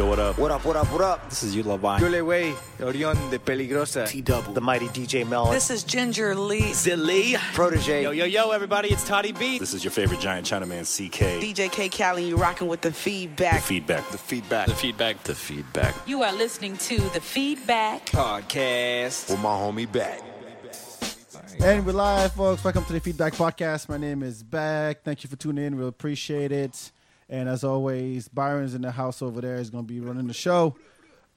Yo, what up? What up, what up, what up? This is Yula Vine. Yo le wey, Orión de Peligrosa. T-Double. The mighty DJ Melon. This is Ginger Lee. Zilly. Protege. Yo, yo, yo, everybody, it's Toddy B. This is your favorite giant Chinaman, CK. DJ K Callie, you rocking with the feedback. The feedback. The feedback. The feedback. The feedback. You are listening to the feedback. podcast. With my homie back. And we're live, folks. Welcome to the Feedback Podcast. My name is Back. Thank you for tuning in. We appreciate it. And as always, Byron's in the house over there is going to be running the show.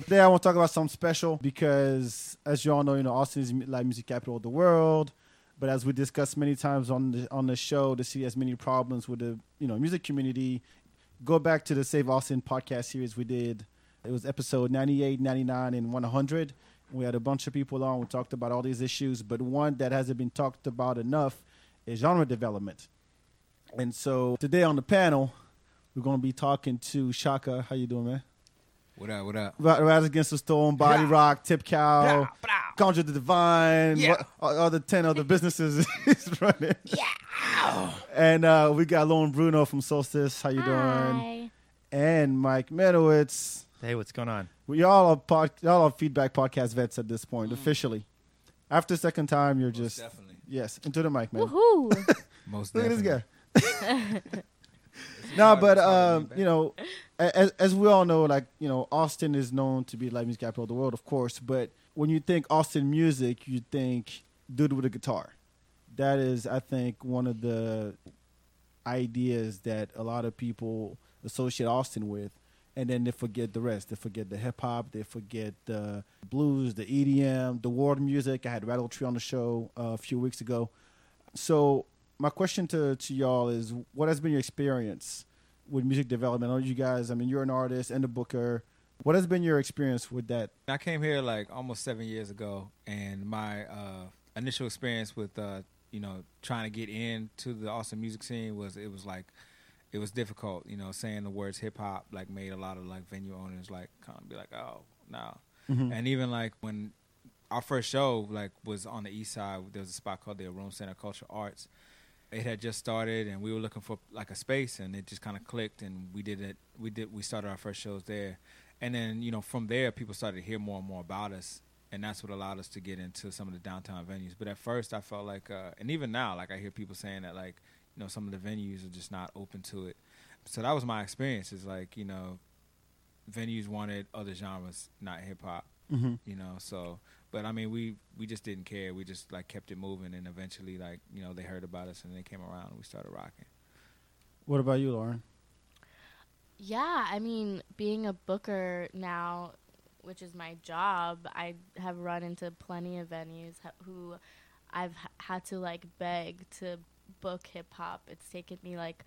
Today, I want to talk about something special because, as you all know, you know Austin is like music capital of the world. But as we discussed many times on the on the show, the city has many problems with the you know music community. Go back to the Save Austin podcast series we did. It was episode 98, 99, and 100. We had a bunch of people on. We talked about all these issues, but one that hasn't been talked about enough is genre development. And so today on the panel, we're going to be talking to Chaka. How you doing, man? What up, what up? Ra- Riders Against the Storm, Body Rock, Tip Cow, Conjure the Divine, Yeah. what, all, all the 10 other businesses he's running. Yeah. and uh, we got Lauren Bruno from Solstice. How you doing? And Mike Manewitz. Hey, what's going on? We all are pod, y'all are feedback podcast vets at this point, officially. After second time, you're just definitely. yes into the mic, man. Woohoo! Most Look at this guy. no, but um, you know, as, as we all know, like you know, Austin is known to be the live music capital of the world, of course. But when you think Austin music, you think dude with a guitar. That is, I think, one of the ideas that a lot of people associate Austin with, and then they forget the rest. They forget the hip hop, they forget the blues, the EDM, the world music. I had Rattle Tree on the show uh, a few weeks ago. So my question to, to y'all is what has been your experience with music development? I know you guys, I mean, you're an artist and a booker. What has been your experience with that? I came here like almost seven years ago, and my uh, initial experience with uh, you know trying to get into the Austin music scene was it was like it was difficult. You know, saying the words hip hop like made a lot of like venue owners like kind of be like, oh no. And even like when our first show like was on the east side, there was a spot called the Room Center Culture Arts. It had just started, and we were looking for like a space, and it just kind of clicked, and we did it. We did. We started our first shows there, and then you know from there, people started to hear more and more about us, and that's what allowed us to get into some of the downtown venues. But at first, I felt like, uh, and even now, like I hear people saying that like you know some of the venues are just not open to it. So that was my experience. Is like you know, venues wanted other genres, not hip hop. Mm-hmm. You know, so but I mean, we we just didn't care. We just like kept it moving, and eventually, like you know, they heard about us and they came around and we started rocking. What about you, Lauren? yeah, I mean, being a booker now, which is my job, I have run into plenty of venues ha- who I've h- had to like beg to book hip hop. It's taken me like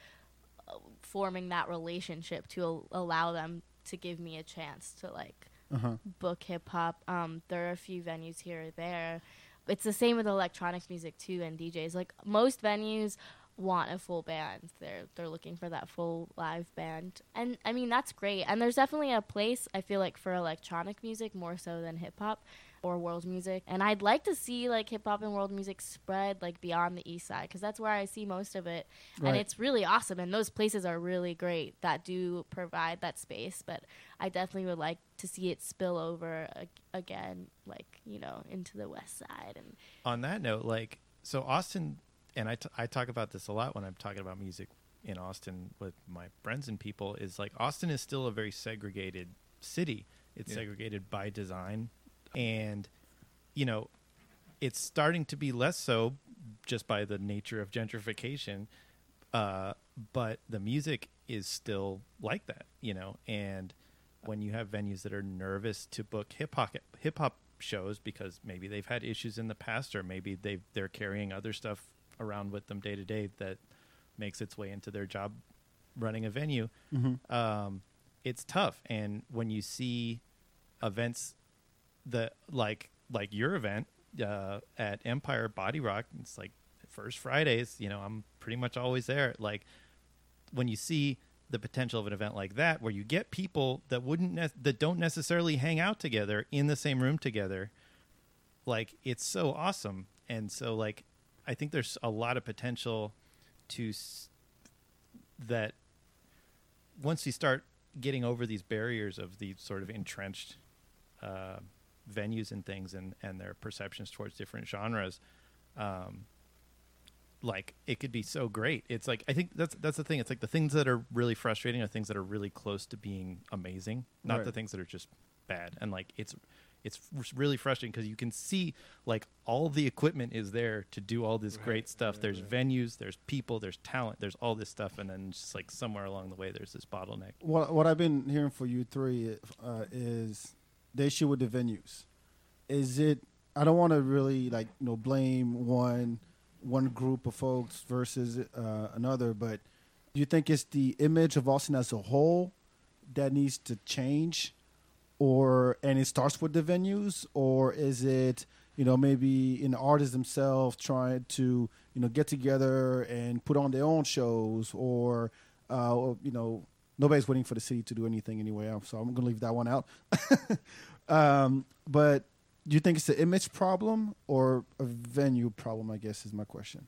uh, forming that relationship to al- allow them to give me a chance to like Uh-huh. book hip hop. Um, there are a few venues here or there. It's the same with electronics music too and DJs. Like most venues want a full band. They're they're looking for that full live band. And I mean that's great. And there's definitely a place I feel like for electronic music more so than hip hop or world music. And I'd like to see like hip hop and world music spread like beyond the east side cuz that's where I see most of it. Right. And it's really awesome and those places are really great that do provide that space, but I definitely would like to see it spill over ag- again like, you know, into the west side and On that note, like, so Austin, and I, t- I talk about this a lot when I'm talking about music in Austin with my friends and people, is like Austin is still a very segregated city. It's Yeah. segregated by design. And, you know, it's starting to be less so just by the nature of gentrification. Uh, but the music is still like that, you know, and when you have venues that are nervous to book hip hop hip hop shows because maybe they've had issues in the past or maybe they they're carrying other stuff around with them day to day that makes its way into their job running a venue. Um, it's tough, and when you see events that like like your event uh, at Empire Body Rock, it's like first Fridays. You know, I'm pretty much always there. Like when you see the potential of an event like that, where you get people that wouldn't ne- that don't necessarily hang out together in the same room together, like it's so awesome. And so like I think there's a lot of potential to s- that once you start getting over these barriers of the sort of entrenched uh, venues and things and and their perceptions towards different genres um like it could be so great. It's like i think that's that's the thing. It's like the things that are really frustrating are things that are really close to being amazing not Right. the things that are just bad. And like it's it's really frustrating because you can see like all the equipment is there to do all this great stuff. There's venues there's people there's talent there's all this stuff. And then just like somewhere along the way there's this bottleneck. What what I've been hearing for you three uh, is the issue with the venues. Is it? I don't want to really like you know blame one one group of folks versus uh, another, but do you think it's the image of Austin as a whole that needs to change, or and it starts with the venues, or is it? You know, maybe in the artists themselves trying to, you know, get together and put on their own shows, or, uh, or, you know, nobody's waiting for the city to do anything anyway. So I'm gonna leave that one out. um, but do you think it's an image problem or a venue problem? I guess is my question.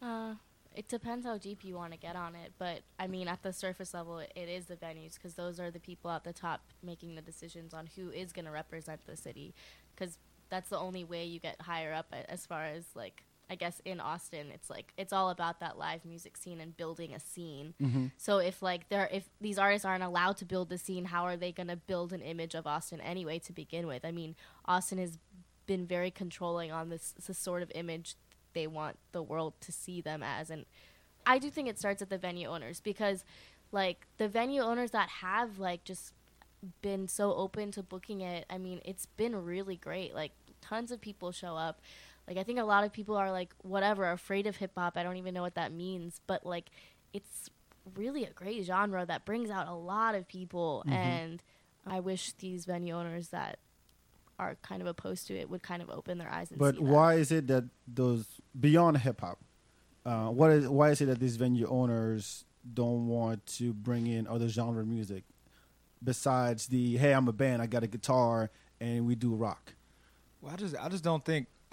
Uh, it depends how deep you want to get on it, but I mean, at the surface level, it, it is the venues because those are the people at the top making the decisions on who is going to represent the city, because that's the only way you get higher up as far as like I guess in Austin, it's like it's all about that live music scene and building a scene. Mm-hmm. So if like there if these artists aren't allowed to build the scene, how are they going to build an image of Austin anyway to begin with? I mean, Austin has been very controlling on this, this sort of image they want the world to see them as and I do think it starts at the venue owners because like the venue owners that have like just been so open to booking it, I mean, it's been really great. Like tons of people show up. Like I think a lot of people are like whatever, afraid of hip hop. I don't even know what that means, but like it's really a great genre that brings out a lot of people and I wish these venue owners that are kind of opposed to it would kind of open their eyes and But see why is it that those beyond hip hop? Uh, what is why is it that these venue owners don't want to bring in other genre music besides the hey I'm a band I got a guitar and we do rock? Well, I just I just don't think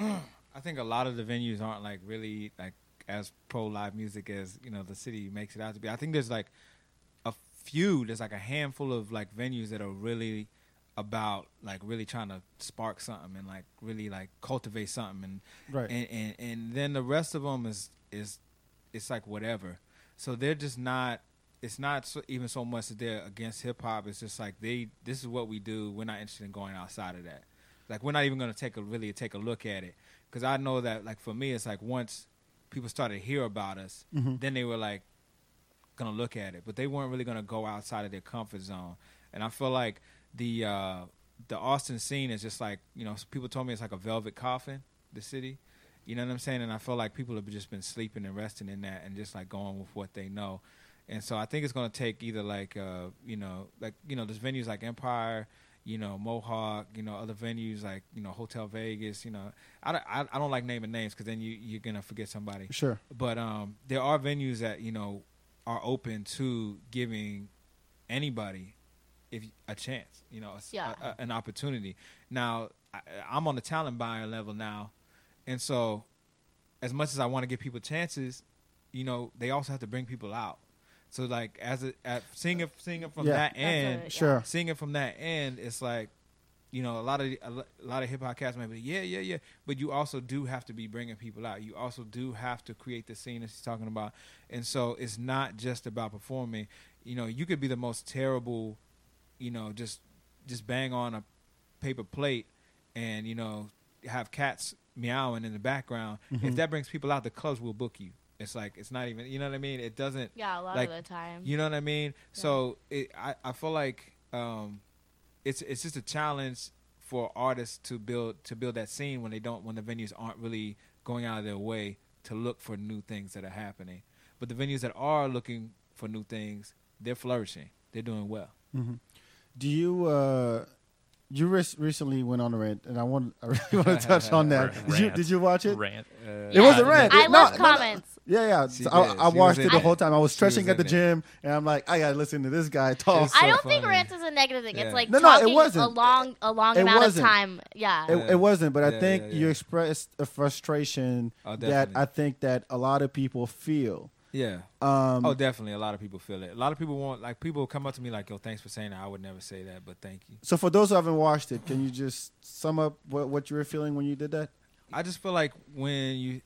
I think a lot of the venues aren't like really like as pro live music as you know the city makes it out to be. I think there's like a few, there's like a handful of like venues that are really about like really trying to spark something and like really like cultivate something and Right. and, and and then the rest of them is is it's like whatever. So they're just not. It's not so, even so much that they're against hip hop. It's just like they. This is what we do. We're not interested in going outside of that. Like we're not even going to take a really take a look at it because I know that like for me it's like once people started to hear about us, then they were like gonna look at it, but they weren't really gonna go outside of their comfort zone. And I feel like the uh, the Austin scene is just like you know people told me it's like a velvet coffin, the city. You know what I'm saying? And I feel like people have just been sleeping and resting in that and just like going with what they know. And so I think it's gonna take either like uh, you know like you know there's venues like Empire. You know Mohawk, you know other venues like you know Hotel Vegas. You know I, don't- I, I don't like naming names because then you you're gonna forget somebody Sure. but um, there are venues that you know are open to giving anybody if a chance, you know, a s- Yeah. a- a- an opportunity. Now, I, I'm on the talent buyer level now, and so as much as I want to give people chances, you know, they also have to bring people out. So like as a at, seeing it seeing it from Yeah. that That's end, a- Sure. seeing it from that end, it's like, you know, a lot of a lot of hip hop cats might be, yeah, yeah, yeah, but you also do have to be bringing people out. You also do have to create the scene that he's talking about, and so it's not just about performing. You know, you could be the most terrible, you know, just just bang on a paper plate, and you know, have cats meowing in the background. If mm-hmm. that brings people out, the clubs will book you. It's like it's not even, you know what I mean? It doesn't. Yeah, a lot like, of the time. You know what I mean? So it, I I feel like um, it's it's just a challenge for artists to build to build that scene when they don't when the venues aren't really going out of their way to look for new things that are happening. But the venues that are looking for new things, they're flourishing. They're doing well. Do you uh you res- recently went on a rant and I want I really want to touch on that. Did you did you watch it? rant uh, It was a rant. I It- love no, no, no. comments. Yeah, yeah. She So I. I watched it the it. whole time. I was stretching was at the in it. gym, and I'm like, I gotta listen to this guy talk. It's I don't think funny. rant is a negative thing. Yeah. It's like No, no, it talking wasn't. a long, a long It amount wasn't. of time. Yeah. It, it wasn't, but I think yeah, you expressed a frustration Oh, that. I think that a lot of people feel. Yeah. Um, oh, definitely. A lot of people feel it. A lot of people want like people come up to me like, "Yo, thanks for saying that." I would never say that, but thank you. So for those who haven't watched it, can you just sum up what, what you were feeling when you did that? I just feel like when you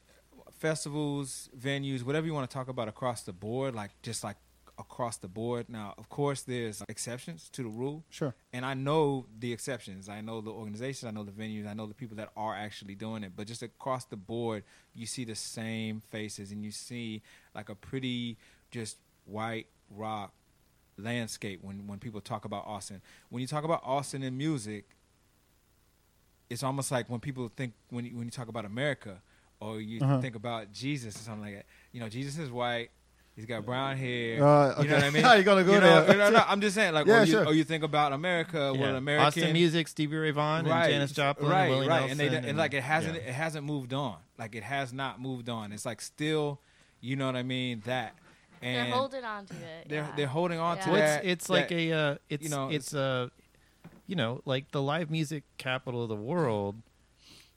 festivals, venues, whatever you want to talk about across the board, like just like across the board. Now, of course, there's exceptions to the rule. Sure. And I know the exceptions. I know the organizations. I know the venues. I know the people that are actually doing it. But just across the board, you see the same faces, and you see like a pretty just white rock landscape when when people talk about Austin. When you talk about Austin in music, it's almost like when people think when you, when you talk about America or you Uh-huh. think about Jesus or something like that. You know, Jesus is white. He's got brown hair. Uh, You know what I mean? How you gonna go You know, there? no, no, I'm just saying, like, Yeah, or, you, sure. or you think about America, Yeah. well, American Austin music, Stevie Ray Vaughan, right, and Janis Joplin, right, and Willie right, Nelson, and they and, like it hasn't yeah. it hasn't moved on, like it has not moved on. It's like still, you know what I mean? That and they're holding on to it. they're yeah. they're holding on to Yeah. Well, that. it's it's like that- a uh, it's you know, it's a you know like the live music capital of the world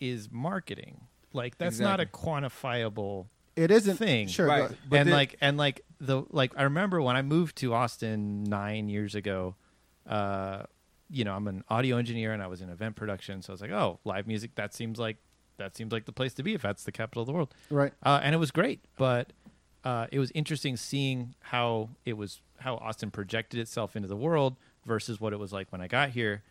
is marketing. Like that's not a quantifiable It isn't thing, Sure. Right. go- But and the- like and like the like I remember when I moved to Austin nine years ago. Uh, you know, I'm an audio engineer and I was in event production, so I was like, oh, live music. That seems like that seems like the place to be if that's the capital of the world. Right. Uh, and it was great, but uh, it was interesting seeing how it was how Austin projected itself into the world versus what it was like when I got here.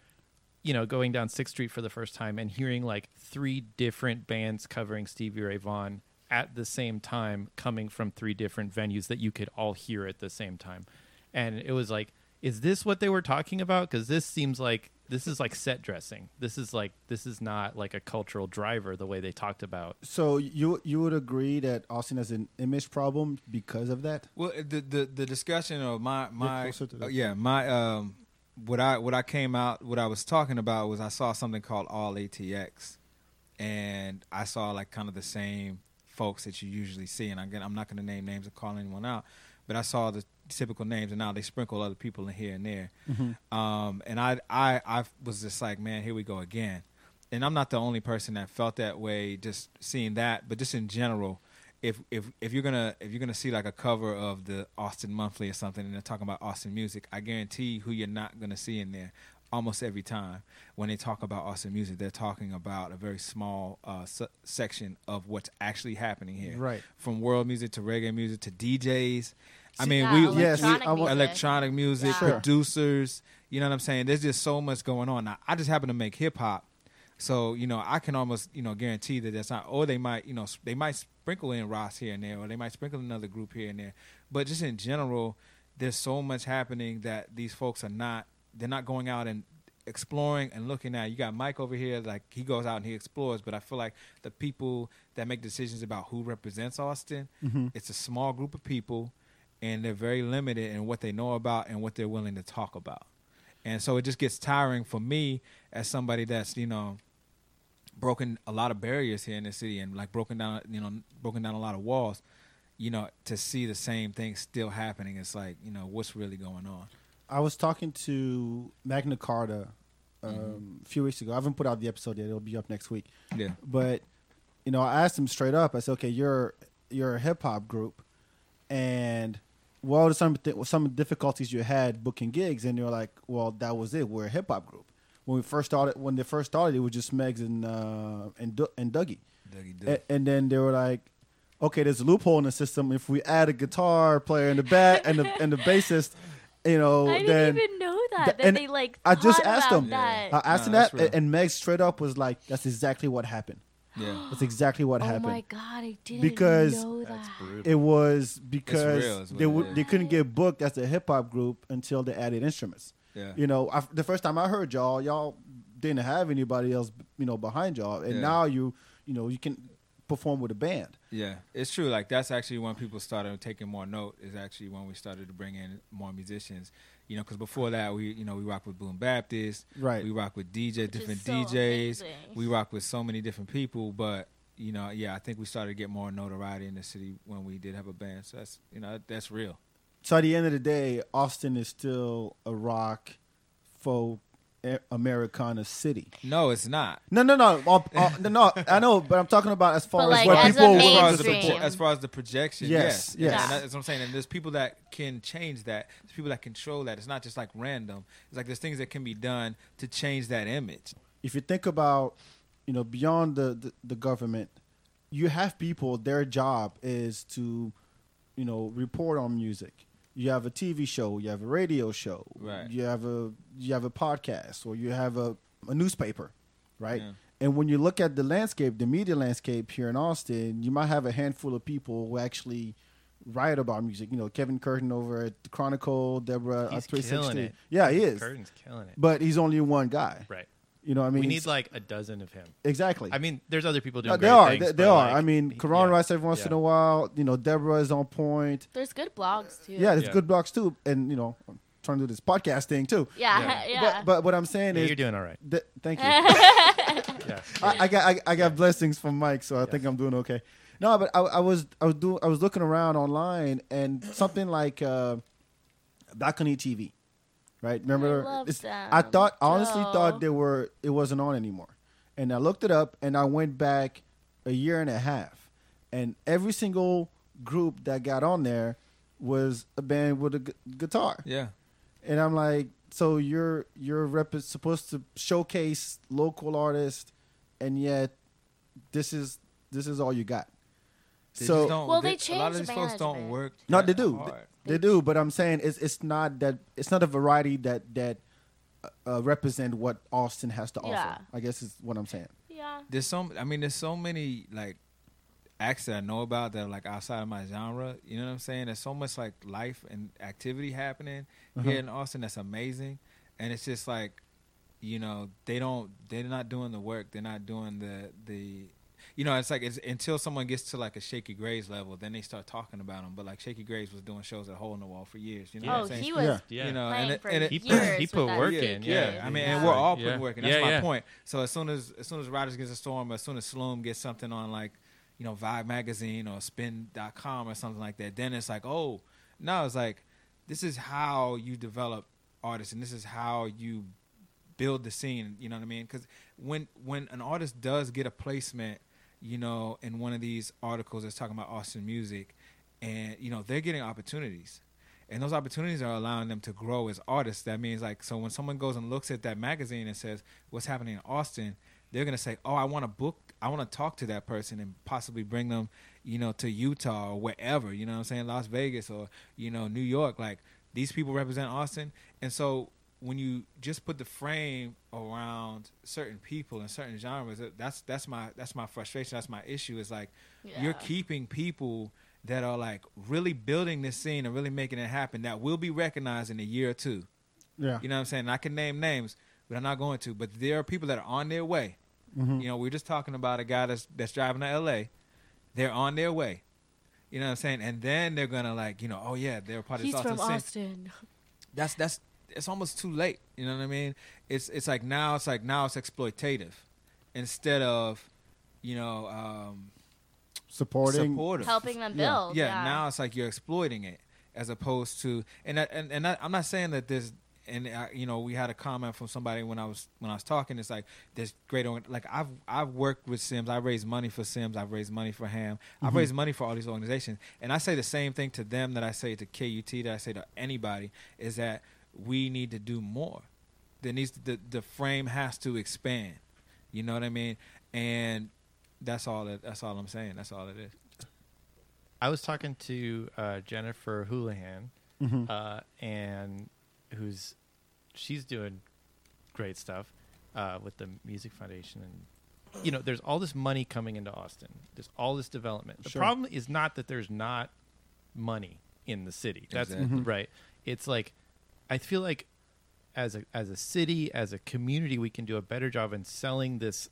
You know, going down Sixth Street for the first time and hearing like three different bands covering Stevie Ray Vaughan at the same time, coming from three different venues that you could all hear at the same time, and it was like, is this what they were talking about? Because this seems like this is like set dressing. This is like this is not like a cultural driver the way they talked about So you you would agree that Austin has an image problem because of that? Well, the the the discussion of my my closer to the- uh, yeah my um what I what I came out what I was talking about was I saw something called All ATX, and I saw like kind of the same folks that you usually see, and again I'm not going to name names or call anyone out, but I saw the typical names, and now they sprinkle other people in here and there, um, and I I I was just like man here we go again, and I'm not the only person that felt that way just seeing that, but just in general if if if you're gonna if you're gonna see like a cover of the Austin Monthly or something, and they're talking about Austin music, I guarantee who you're not gonna see in there. Almost every time when they talk about Austin music, they're talking about a very small uh, se- section of what's actually happening here. Right. From world music to reggae music to DJs. I mean, Yeah, we Yes, electronic I wa- music. electronic music, Yeah. Producers. You know what I'm saying? There's just so much going on. Now, I just happen to make hip hop, so you know I can almost you know guarantee that that's not. Or they might you know they might sprinkle in Ross here and there, or they might sprinkle another group here and there. But just in general, there's so much happening that these folks are not. They're not going out and exploring and looking at. You got Mike over here, like he goes out and he explores. But I feel like the people that make decisions about who represents Austin, mm-hmm. it's a small group of people, and they're very limited in what they know about and what they're willing to talk about. And so it just gets tiring for me as somebody that's you know broken a lot of barriers here in the city and like broken down you know broken down a lot of walls. You know, to see the same thing still happening, it's like you know what's really going on. I was talking to Magna Carda um, a few weeks ago. I haven't put out the episode yet; it'll be up next week. Yeah. But you know, I asked him straight up. I said, "Okay, you're you're a hip hop group, and what are some th- some difficulties you had booking gigs?" And they were like, "Well, that was it. We're a hip hop group. When we first started, when they first started, it was just Megz and uh, and Du- and Dougie, Dougie A- and then they were like." Okay, there's a loophole in the system. If we add a guitar player in the back and the and the bassist, you know, I then didn't even know that. Th- that and they like. I just asked them. him. That. I asked him No, that, that's real. and Meg straight up was like, "That's exactly what happened. Yeah. That's exactly what oh happened. Oh my god, I didn't Because- know that. It was real, because is what they it would is. they couldn't get booked as a hip hop group until they added instruments. Yeah. You know, I, the first time I heard y'all, y'all didn't have anybody else, you know, behind y'all, and Yeah. now you, you know, you can perform with a band. Yeah, it's true. Like that's actually when people started taking more note. Is actually when we started to bring in more musicians. You know, because before that we, you know, we rock with Boombaptist. Right. We rock with DJ, different so DJs. amazing. We rock with so many different people. But you know, yeah, I think we started to get more notoriety in the city when we did have a band. So that's you know that's real. So at the end of the day, Austin is still a rock, folk, A- Americana City. No, it's not. No, no, no, uh, uh, no, no. I know, but I'm talking about as far But, as like, where as people. as far as, the as far as the projection, Yes, yes, yes. And that's what I'm saying. And there's people that can change that. There's people that control that. It's not just like random. It's like there's things that can be done to change that image. if you think about, you know, beyond the, the, the government, you have people, their job is to, you know, report on music. You have a TV show, you have a radio show, Right. you have a you have a podcast, or you have a, a newspaper, right? Yeah. And when you look at the landscape, the media landscape here in Austin, you might have a handful of people who actually write about music. You know, Kevin Curtin over at the Chronicle, Deborah He's uh, at 360. killing it. Yeah, he is. Curtin's killing it. But he's only one guy. right. You know what I mean? we need like a dozen of him. exactly. I mean, there's other people doing. No, they great are. things, They, they but, are. like, I mean, he- Quran yeah. writes every once Yeah. in a while. You know, Deborah is on point. There's good blogs too. Yeah, there's Yeah. good blogs too. And you know, I'm trying to do this podcast thing too. Yeah, yeah. But but what I'm saying Yeah, is, you're doing all right. th- thank you. Yeah. I, I got I, I got blessings from Mike, so I think I'm doing okay. No, but I, I was I was doing I was looking around online and something like uh, Balcony TV, right? Remember? love It's- them, I thought honestly Joe. thought they were it wasn't on anymore, and I looked it up and I went back a year and a half, and every single group that got on there was a band with a gu- guitar. Yeah. And I'm like, so you're you're rep- supposed to showcase local artists, and yet this is this is all you got. They so just don't, Well, they a lot of changed these folks don't work. no, that they do, hard. They, they do. But I'm saying it's it's not that it's not a variety that that uh, represent what Austin has to Yeah. offer. I guess is what I'm saying. yeah. There's so I mean, there's so many like acts that I know about that are like outside of my genre. You know what I'm saying? There's so much like life and activity happening Uh-huh. here in Austin that's amazing, and it's just like, you know, they don't they're not doing the work. They're not doing the the. You know, it's like it's until someone gets to like a Shakey Graves level, then they start talking about them. But like Shakey Graves was doing shows at Hole in the Wall for years. You know what Oh, I'm saying? he was Yeah. Yeah. You know, and it, for and it, He put- he put work in, yeah, yeah. I mean, Yeah. and we're all Yeah. putting work in. That's Yeah, my yeah. point. So as soon as as soon as Riders gets a storm, as soon as Sloom gets something on like, you know, Vibe magazine or Spin.com or something like that, then it's like, oh, no, it's like this is how you develop artists, and this is how you build the scene. You know what I mean? Because when when an artist does get a placement, you know, in one of these articles that's talking about Austin music, and you know they're getting opportunities, and those opportunities are allowing them to grow as artists. That means like so when someone goes and looks at that magazine and says what's happening in Austin, they're gonna say, oh, I want to book, I want to talk to that person and possibly bring them, you know, to Utah or wherever. You know what I'm saying? Las Vegas or you know New York. Like these people represent Austin, and so when you just put the frame around certain people and certain genres, that's that's my that's my frustration. That's my issue. Is like you're keeping people that are like really building this scene and really making it happen that will be recognized in a year or two. Yeah. You know what I'm saying? And I can name names, but I'm not going to. But there are people that are on their way. Mm-hmm. You know, we are just talking about a guy that's that's driving to LA. They're on their way. You know what I'm saying? And then they're gonna like, you know, oh yeah, they're a part of He's this from Austin Austin. that's that's it's almost too late. You know what I mean? It's it's like now it's like now it's exploitative instead of you know um, Supporting. supportive. Helping them build. yeah, Yeah. now it's like you're exploiting it as opposed to and that, and and that, I'm not saying that there's and I, you know we had a comment from somebody when I was when I was talking. It's like there's great like I've I've worked with Sims. I raised money for Sims. I've raised money for HAAM. I've raised money for all these organizations, and I say the same thing to them that I say to KUT that I say to anybody is that we need to do more. There needs to, the the frame has to expand. You know what I mean? And that's all. That, that's all I'm saying. That's all it is. I was talking to uh, Jennifer Houlihan, Mm-hmm. uh, and who's she's doing great stuff uh, with the Music Foundation, and you know, there's all this money coming into Austin. There's all this development. The Sure. problem is not that there's not money in the city. That's Exactly. right. It's like I feel like as a as a city, as a community, we can do a better job in selling this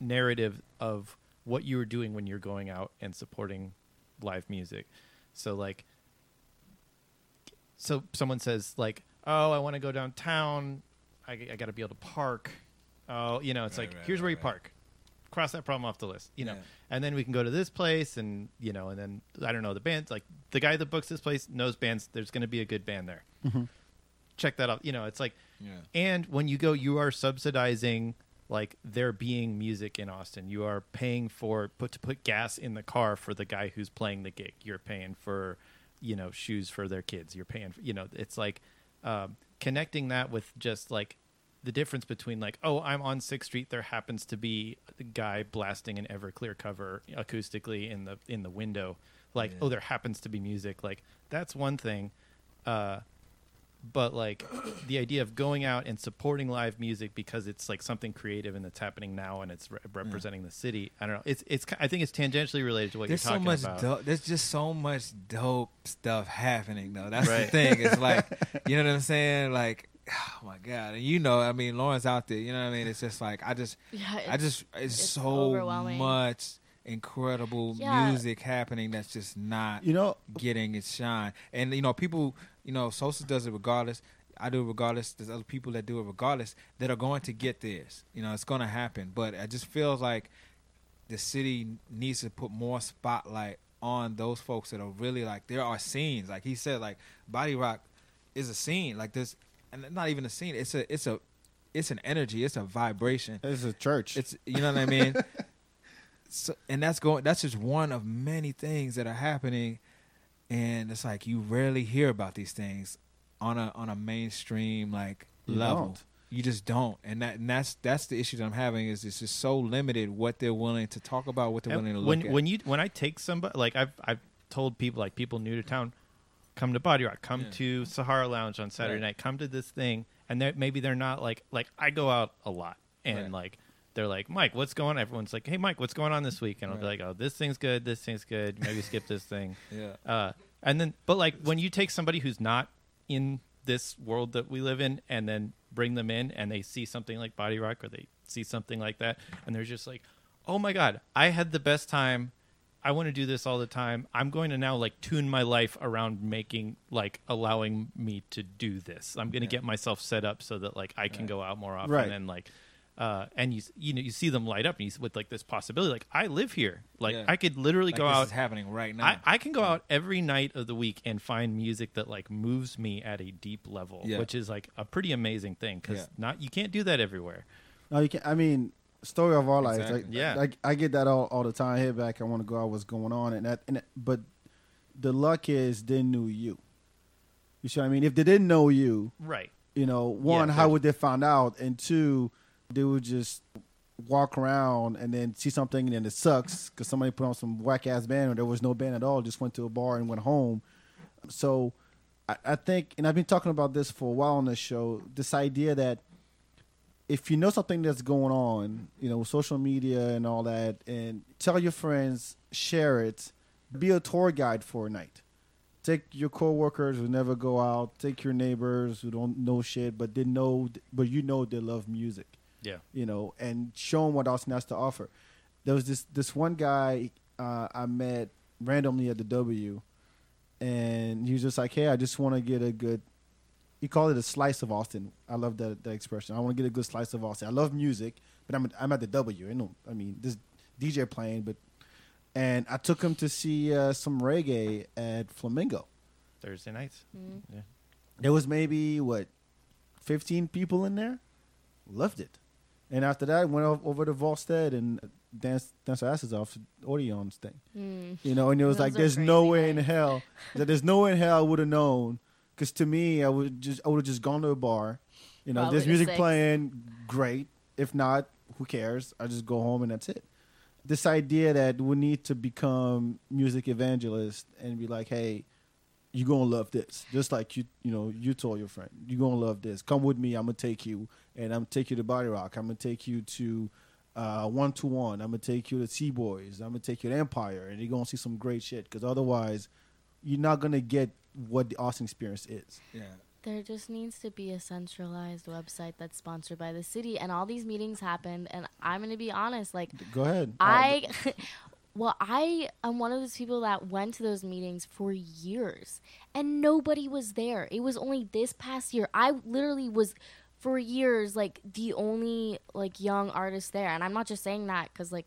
narrative of what you were doing when you're going out and supporting live music. So like so someone says like, "Oh, I want to go downtown. I, I got to be able to park." Oh, you know, it's Right, like, right, "Here's where you right. park." Cross that problem off the list, you know. Yeah. And then we can go to this place and, you know, and then I don't know, the band like the guy that books this place knows bands there's going to be a good band there. Mm-hmm. Check that out. You know, it's like, Yeah. and when you go, you are subsidizing like there being music in Austin. You are paying for put to put gas in the car for the guy who's playing the gig. You're paying for, you know, shoes for their kids. You're paying, for, you know, it's like um, connecting that with just like the difference between like, oh, I'm on Sixth Street. There happens to be a guy blasting an Everclear cover acoustically in the in the window. Like, oh, there happens to be music. Like that's one thing. Uh, but like the idea of going out and supporting live music because it's like something creative and it's happening now and it's re- mm. representing the city. I don't know. It's it's I think it's tangentially related to what There's you're so talking much about. dope. There's just so much dope stuff happening though. That's the thing. It's like you know what I'm saying. Like oh my god, and you know, I mean, Lauren's out there. You know what I mean? It's just like I just, Yeah, I it's- just, it's, it's so much incredible Yeah. music happening that's just not You know, getting its shine. And you know, people, you know, Sosa does it regardless. I do it regardless. There's other people that do it regardless that are going to get this. You know, it's going to happen. But I just feels like the city needs to put more spotlight on those folks that are really like there are scenes. Like he said, like Body Rock is a scene. Like this, and not even a scene. It's a, it's a, it's an energy. It's a vibration. it's a church. It's you know what I mean. so, and that's going. That's just one of many things that are happening, and it's like you rarely hear about these things on a on a mainstream like You level. don't. You just don't, and that and that's that's the issue that I'm having is it's just so limited what they're willing to talk about, what they're And willing to when look at. when you when I take somebody like I've I've told people like people new to town, come to Body Rock, come Yeah. to Sahara Lounge on Saturday Right. night, come to this thing, and they're, maybe they're not like like I go out a lot and Right. like they're like Mike, what's going? on? Everyone's like, Hey Mike, what's going on this week? And I'll be like, Oh, this thing's good, this thing's good. Maybe skip this thing. yeah, Uh, and then, but like when you take somebody who's not in this world that we live in, and then bring them in, and they see something like Body Rock, or they see something like that, and they're just like, "Oh my god, I had the best time. I want to do this all the time. I'm going to now like tune my life around making like allowing me to do this. I'm going to get myself set up so that like I can go out more often Right. and like." Uh, and you you know you see them light up and you, s- with like this possibility like I live here like Yeah. I could literally like go this out is happening right now. I, I can go out every night of the week and find music that like moves me at a deep level, Yeah. which is like a pretty amazing thing because Yeah. not you can't do that everywhere. No, you can't. I mean, story of our lives. Exactly. Like, Yeah. like I get that all, all the time. Hit back. I want to go out. What's going on? And that. And that- but the luck is they knew you. You see what I mean? If they didn't know you, Right. you know, one, Yeah, how would they find out? And two, would just walk around and then see something and then it sucks because somebody put on some whack ass band or there was no band at all. Just went to a bar and went home. So I, I think, and I've been talking about this for a while on this show. This idea that if you know something that's going on, you know, social media and all that, and tell your friends, share it, be a tour guide for a night. Take your coworkers who never go out. Take your neighbors who don't know shit, but they know, but you know they love music. Yeah. You know, and show them what Austin has to offer. There was this this one guy uh, I met randomly at the W, and he was just like, "Hey, I just want to get a good." He called it a slice of Austin. I love that that expression. I want to get a good slice of Austin. I love music, but I'm at, I'm at the W. You know, I mean, this DJ playing, but and I took him to see uh, some reggae at Flamingo. Thursday nights. Yeah. There was maybe what, fifteen people in there. Loved it, and after that, I went over to Volstead and danced danced our asses off to Odeon's thing. Mm. You know, and it was Those like, there's no way in hell that there's no way in hell I would have known. Because to me, I would just I would have just gone to a bar. You know, Probably there's music six. playing, great. If not, who cares? I just go home and that's it. This idea that we need to become music evangelists and be like, hey, you're gonna love this. Just like you, you know, you told your friend, you're gonna love this. Come with me. I'm gonna take you, and I'm gonna take you to Body Rock. I'm gonna take you to uh, one to one. I'm gonna take you to T Boys. I'm gonna take you to Empire, and you're gonna see some great shit. Because otherwise, you're not gonna get what the Austin experience is. yeah. There just needs to be a centralized website that's sponsored by the city, and all these meetings happened. And I'm gonna be honest, like Go ahead. I, um, well, I am one of those people that went to those meetings for years, and nobody was there. It was only this past year. I literally was for years like the only like young artist there, and I'm not just saying that because like,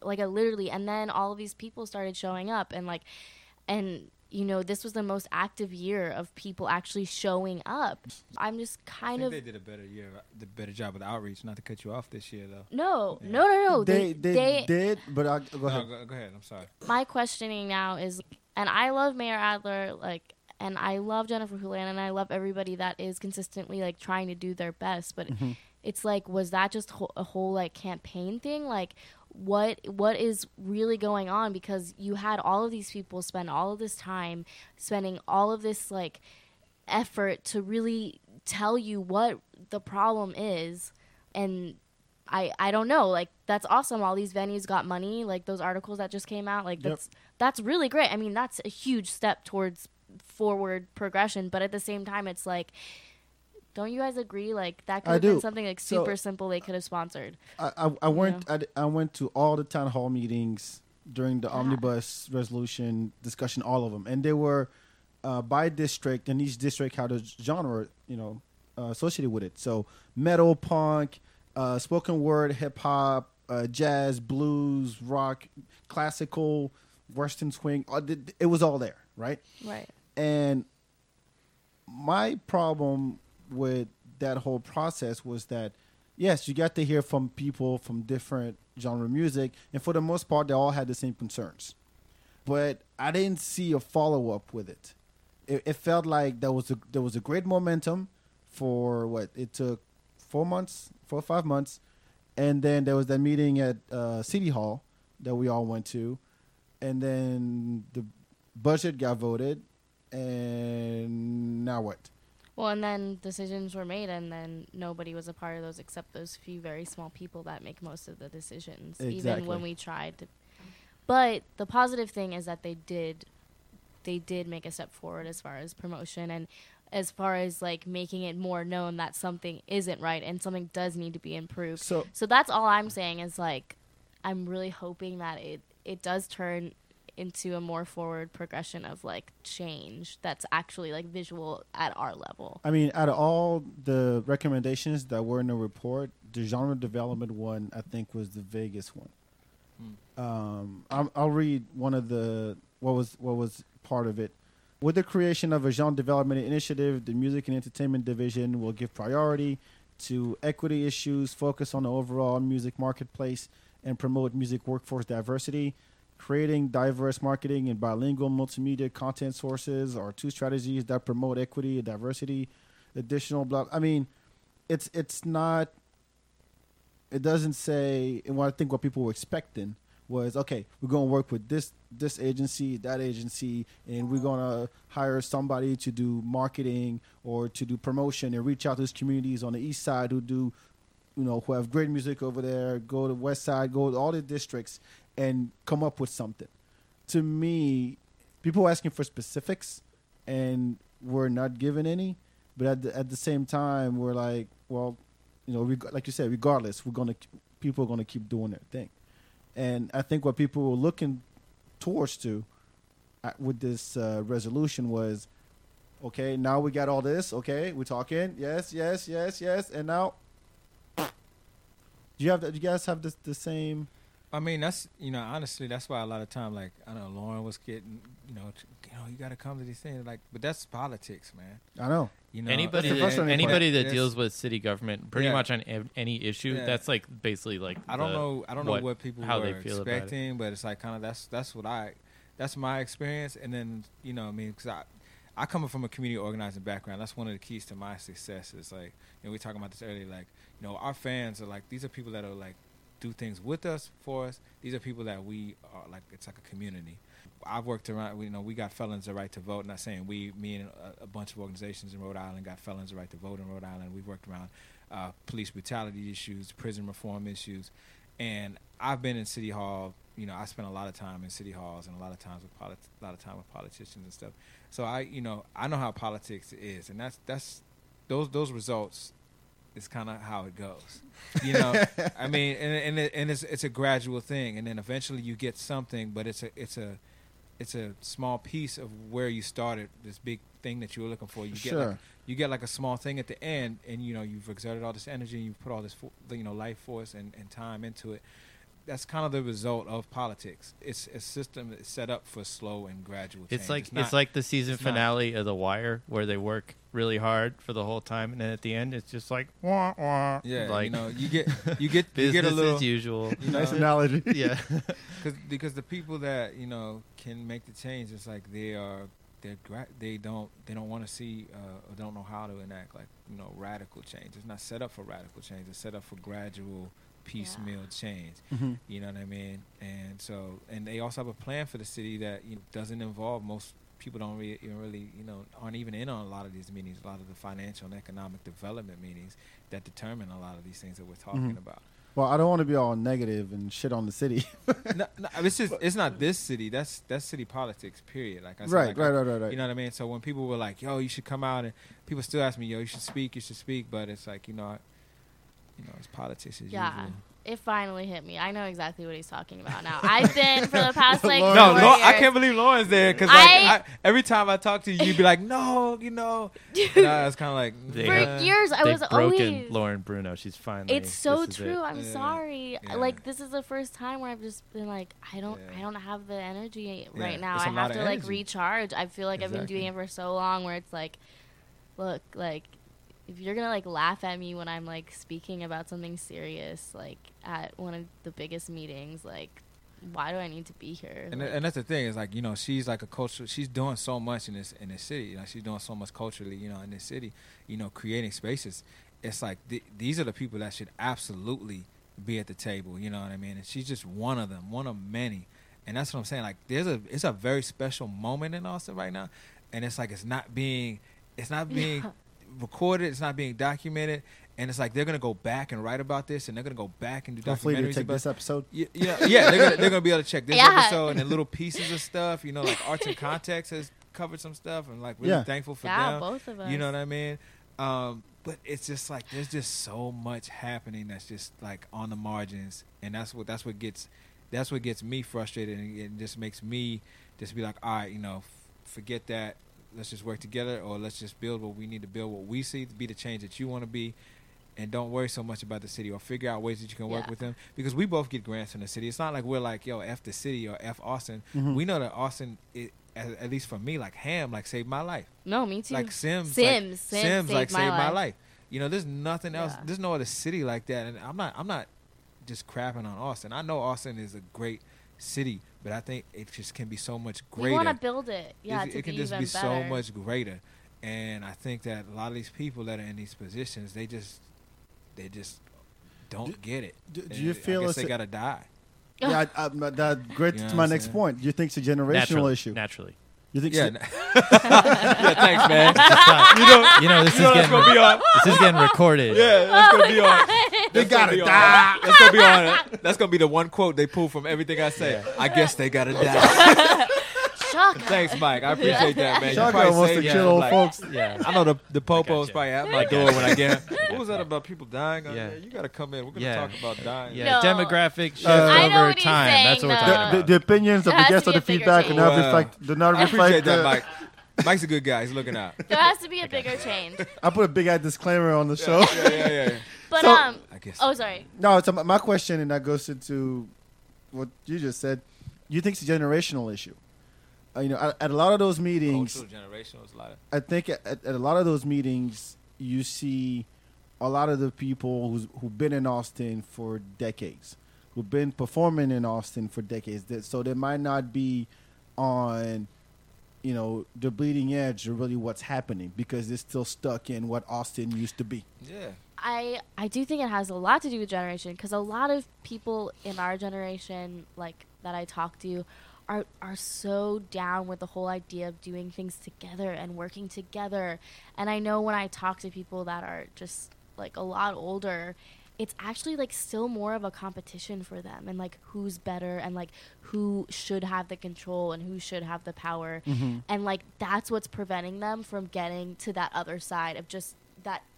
like I literally. And then all of these people started showing up, and like, and you know, this was the most active year of people actually showing up. I'm just I kind think of they did a better year, the better job with outreach. Not to cut you off this year though. no, no, no, no. they, They, they, did, but I, go No, ahead. go, go ahead. I'm sorry. my questioning now is, and I love Mayor Adler, like, and I love Jennifer Houlihan, and I love everybody that is consistently like trying to do their best. But Mm-hmm. it's like, was that just ho- a whole like campaign thing? Like, what what is really going on? Because you had all of these people spend all of this time spending all of this like effort to really tell you what the problem is, and I I don't know. Like that's awesome. All these venues got money. Like those articles that just came out. Like Yep. that's that's really great. I mean, that's a huge step towards forward progression. But at the same time, it's like, don't you guys agree? Like that could I have been something like So- super simple. They could have sponsored. I, I, I went I, I went to all the town hall meetings during the Yeah. omnibus resolution discussion, all of them, and they were uh, by district, and each district had a genre, you know, uh, associated with it. So metal, punk, uh, spoken word, hip hop, uh, jazz, blues, rock, classical, western swing. uh, It was all there, right? Right. And my problem with that whole process was that yes, you got to hear from people from different genre music, and for the most part, they all had the same concerns. But I didn't see a follow up with it. it. It felt like there was a there was a great momentum for what it took four months, four or five months, and then there was that meeting at uh, City Hall that we all went to, and then the budget got voted, and now what? Well, and then decisions were made, and then nobody was a part of those except those few very small people that make most of the decisions. Even when we tried to. But the positive thing is that they did, they did make a step forward as far as promotion and as far as like making it more known that something isn't right and something does need to be improved. So- so that's all I'm saying is like, I'm really hoping that it it does turn into a more forward progression of like change that's actually like visual at our level. I mean, out of all the recommendations that were in the report, the genre development one I think was the vaguest one. Um, I'm, I'll read one of the what was what was part of it. With the creation of a genre development initiative, the music and entertainment division will give priority to equity issues, focus on the overall music marketplace, and promote music workforce diversity. Creating diverse marketing and bilingual multimedia content sources are two strategies that promote equity and diversity. Additional blah. I mean, it's it's not. It doesn't say. And what I think what people were expecting was okay. We're going to work with this this agency, that agency, and we're going to hire somebody to do marketing or to do promotion and reach out to these communities on the east side who do you know, who have great music over there, go to the West Side, go to all the districts, and come up with something. To me, people are asking for specifics, and we're not given any. But at the, at the same time, we're like, well, you know, reg- like you said, regardless, we're gonna people are gonna keep doing their thing, and I think what people were looking towards to uh, with this uh, resolution was, okay, now we got all this. Okay, we're talking, yes, yes, yes, yes, and now do you have? Do you guys have this the same? I mean, that's you know, honestly, that's why a lot of time, like I know, Lauren was getting, you know, you know, you got to come to these things, like, but that's politics, man. I know. You know, anybody that, frustrating part. anybody that That's- deals with city government pretty Yeah. much on ev- any issue Yeah. that's like basically like I don't the- know. I don't know what people how were they feel about it. expecting, but it's like kind of that's that's what I that's my experience. And then you know, I mean, because I I come from a community organizing background. That's one of the keys to my success. Is like you know we were talking about this earlier. Like you know, our fans are like these are people that are like do things with us for us. These are people that we are like. It's like a community. I've worked around. You know, we got felons the right to vote. Not saying we, me, and a, a bunch of organizations in Rhode Island got felons the right to vote in Rhode Island. We've worked around uh, police brutality issues, prison reform issues, and I've been in City Hall. You know, I spent a lot of time in city halls and a lot of times with polit- a lot of time with politicians and stuff. So I, you know, I know how politics is, and that's that's those those results is kind of how it goes. You know, I mean, and and, it, and it's it's a gradual thing, and then eventually you get something, but it's a it's a it's a small piece of where you started. This big thing that you were looking for, you get like, you get like a small thing at the end, and you know you've exerted all this energy, and you've put all this fo- you know life force and, and time into it. that's kind of the result of politics. It's a system that's set up for slow and gradual change. It's like it's, not- like the season it's not- finale of The Wire, where they work really hard for the whole time, and then at the end, it's just like wah wah. yeah, like you know, you get you get you business get a little as usual. you Nice analogy. yeah, Cause, because the people that you know can make the change, it's like they are they're gra- they don't they don't want to see uh, or don't know how to enact like you know radical change. It's not set up for radical change. It's set up for gradual piecemeal change. Mhm. You know what I mean? And so and they also have a plan for the city that you know, doesn't involve most people don't really, even really you know aren't even in on a lot of these meetings. A lot of the financial and economic development meetings that determine a lot of these things that we're talking Mhm. about. Well, I don't want to be all negative and shit on the city. no, no, it's just it's not this city. That's that's city politics. Period. Like I said, Right, like, right, I- right, right, right. You know what I mean? So when people were like, "Yo, you should come out," and people still ask me, "Yo, you should speak. You should speak," but it's like you know, I, you know, it's politics as Yeah. usual. It finally hit me. I know exactly what he's talking about now. I've been for the past like Lauren- No, four Lau- I can't believe Lauren's there because like, I- I, every time I talk to you, you'd be like, "No, you know," and I was kind of like, They For have- "Nah." years, I was broken always. Lauren Bruno. She's finally. It's so this is it. true. I'm Yeah. sorry. Yeah. Like this is the first time where I've just been like, I don't, Yeah. I don't have the energy Yeah, right now. it's a I lot have of to like recharge. I feel like I've been doing it for so long, where it's like, look, like if you're gonna like laugh at me when I'm like speaking about something serious, like at one of the biggest meetings, like why do I need to be here? And, Like, and that's the thing is like you know she's like a culture. She's doing so much in this in this city. You know she's doing so much culturally. You know in this city. You know creating spaces. It's like th- these are the people that should absolutely be at the table. You know what I mean? And she's just one of them, one of many. And that's what I'm saying. Like there's a it's a very special moment in Austin right now, and it's like it's not being it's not being recorded. It's not being documented. And it's like they're gonna go back and write about this, and they're gonna go back and do Hopefully, documentaries take about this episode. yeah, yeah, yeah. They're gonna, they're gonna be able to check this Yeah. episode and then little pieces of stuff. You know, like Arts and Context has covered some stuff, and like really Yeah. thankful for yeah, them. both of us. You know what I mean? Um, but it's just like there's just so much happening that's just like on the margins, and that's what that's what gets that's what gets me frustrated, and it just makes me just be like, all right, you know, f- forget that. Let's just work together, or let's just build what we need to build, what we see to be the change that you want to be, and don't worry so much about the city, or figure out ways that you can work with them because we both get grants from the city. It's not like we're like, yo, f the city or f Austin. Mhm. We know that Austin, it, at, at least for me, like HAAM, like saved my life No, me too. like Sims, Sims, like, Sims Sims, saved like my saved my life. life. You know, there's nothing else. Yeah. There's no other city like that, and I'm not. I'm not just crapping on Austin. I know Austin is a great city, but I think it just can be so much greater. we greater. want to build it. Yeah, it, to it can be just even be so much greater, and I think that a lot of these people that are in these positions, they just, they just don't get it. do- do And you I feel guess it's they a- gotta die? yeah, I, I, that great You know to my next saying? point. Do you think it's a generational naturally, issue? Naturally. You think? Yeah, it's- yeah. Thanks, man. you know, you know this You is that's getting gonna be on. this is getting recorded. Yeah, that's gonna be on. Oh They gotta gonna on. die. That's gonna be on. it. That's gonna be the one quote they pull from everything I say. I guess they gotta die. Chaka. Thanks, Mike. I appreciate that, man. You Chaka probably wants to saved me old like- folks. Yeah. I know the the popos gotcha. probably at my door when I get. What was that about people dying? Yeah. yeah, you gotta come in. We're gonna Yeah. talk about dying. Yeah, No. demographic uh, shift I know over what he's time. saying, That's what we're talking the, about. the opinions of the guests to of the a bigger feedback do not Wow. reflect. Do not I reflect. appreciate that, the- Mike. Mike's a good guy. He's looking out. There has to be a bigger change. I put a big ass disclaimer on the show. Yeah, yeah, yeah. yeah. But So- um, I guess. oh sorry. No, it's my question, and that goes into what you just said. You think it's a generational issue? Uh, you know, at, at a lot of those meetings, Cultural generational is a lot. Of, I think at, at a lot of those meetings, you see a lot of the people who's, who've been in Austin for decades, who've been performing in Austin for decades. That- So they might not be on, you know, the bleeding edge of really what's happening because they're still stuck in what Austin used to be. yeah. I I do think it has a lot to do with generation because a lot of people in our generation, like that I talk to, are are so down with the whole idea of doing things together and working together. And I know when I talk to people that are just like a lot older, it's actually like still more of a competition for them and like who's better and like who should have the control and who should have the power. Mm-hmm. And like that's what's preventing them from getting to that other side of just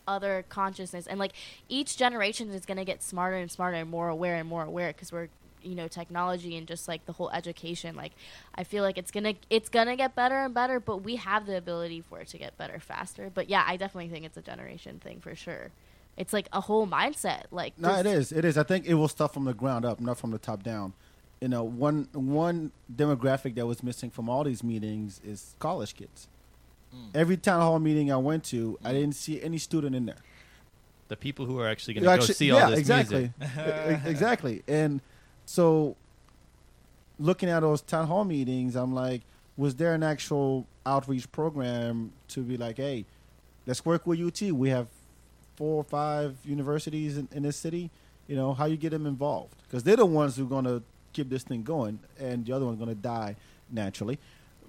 other consciousness and like each generation is going to get smarter and smarter and more aware and more aware because we're you know technology and just like the whole education like i feel like it's gonna it's gonna get better and better but we have the ability for it to get better faster but yeah i definitely think it's a generation thing for sure it's like a whole mindset. Like No, it is it is I think it will start from the ground up, not from the top down. You know, one one demographic that was missing from all these meetings is college kids. Mm. Every town hall meeting I went to, I mm. didn't see any student in there. The people who are actually going to go see yeah, all this exactly. music. Exactly. And so, looking at those town hall meetings, I'm like, was there an actual outreach program to be like, hey, let's work with UT. We have four or five universities in, in this city. You know, how you get them involved? Because they're the ones who are going to keep this thing going, and the other one's going to die naturally.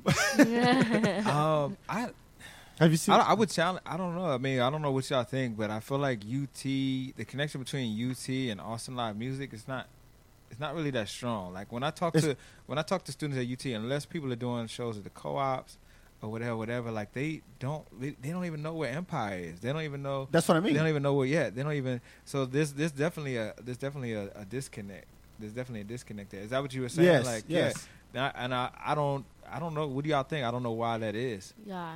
um, I Have you seen? I, I would challenge. I don't know. I mean, I don't know what y'all think, but I feel like UT, the connection between UT and Austin Live Music is not. It's not really that strong. Like when I talk It's- to when I talk to students at UT, unless people are doing shows at the co-ops or whatever, whatever, like they don't they, they don't even know where Empire is. They don't even know. That's what I mean. They don't even know where yet. They don't even. So this this definitely a this definitely a, a disconnect. There's definitely a disconnect there. Is that what you were saying? Yes, Like yes. yeah. And I, and I I don't I don't know. What do y'all think? I don't know why that is. Yeah.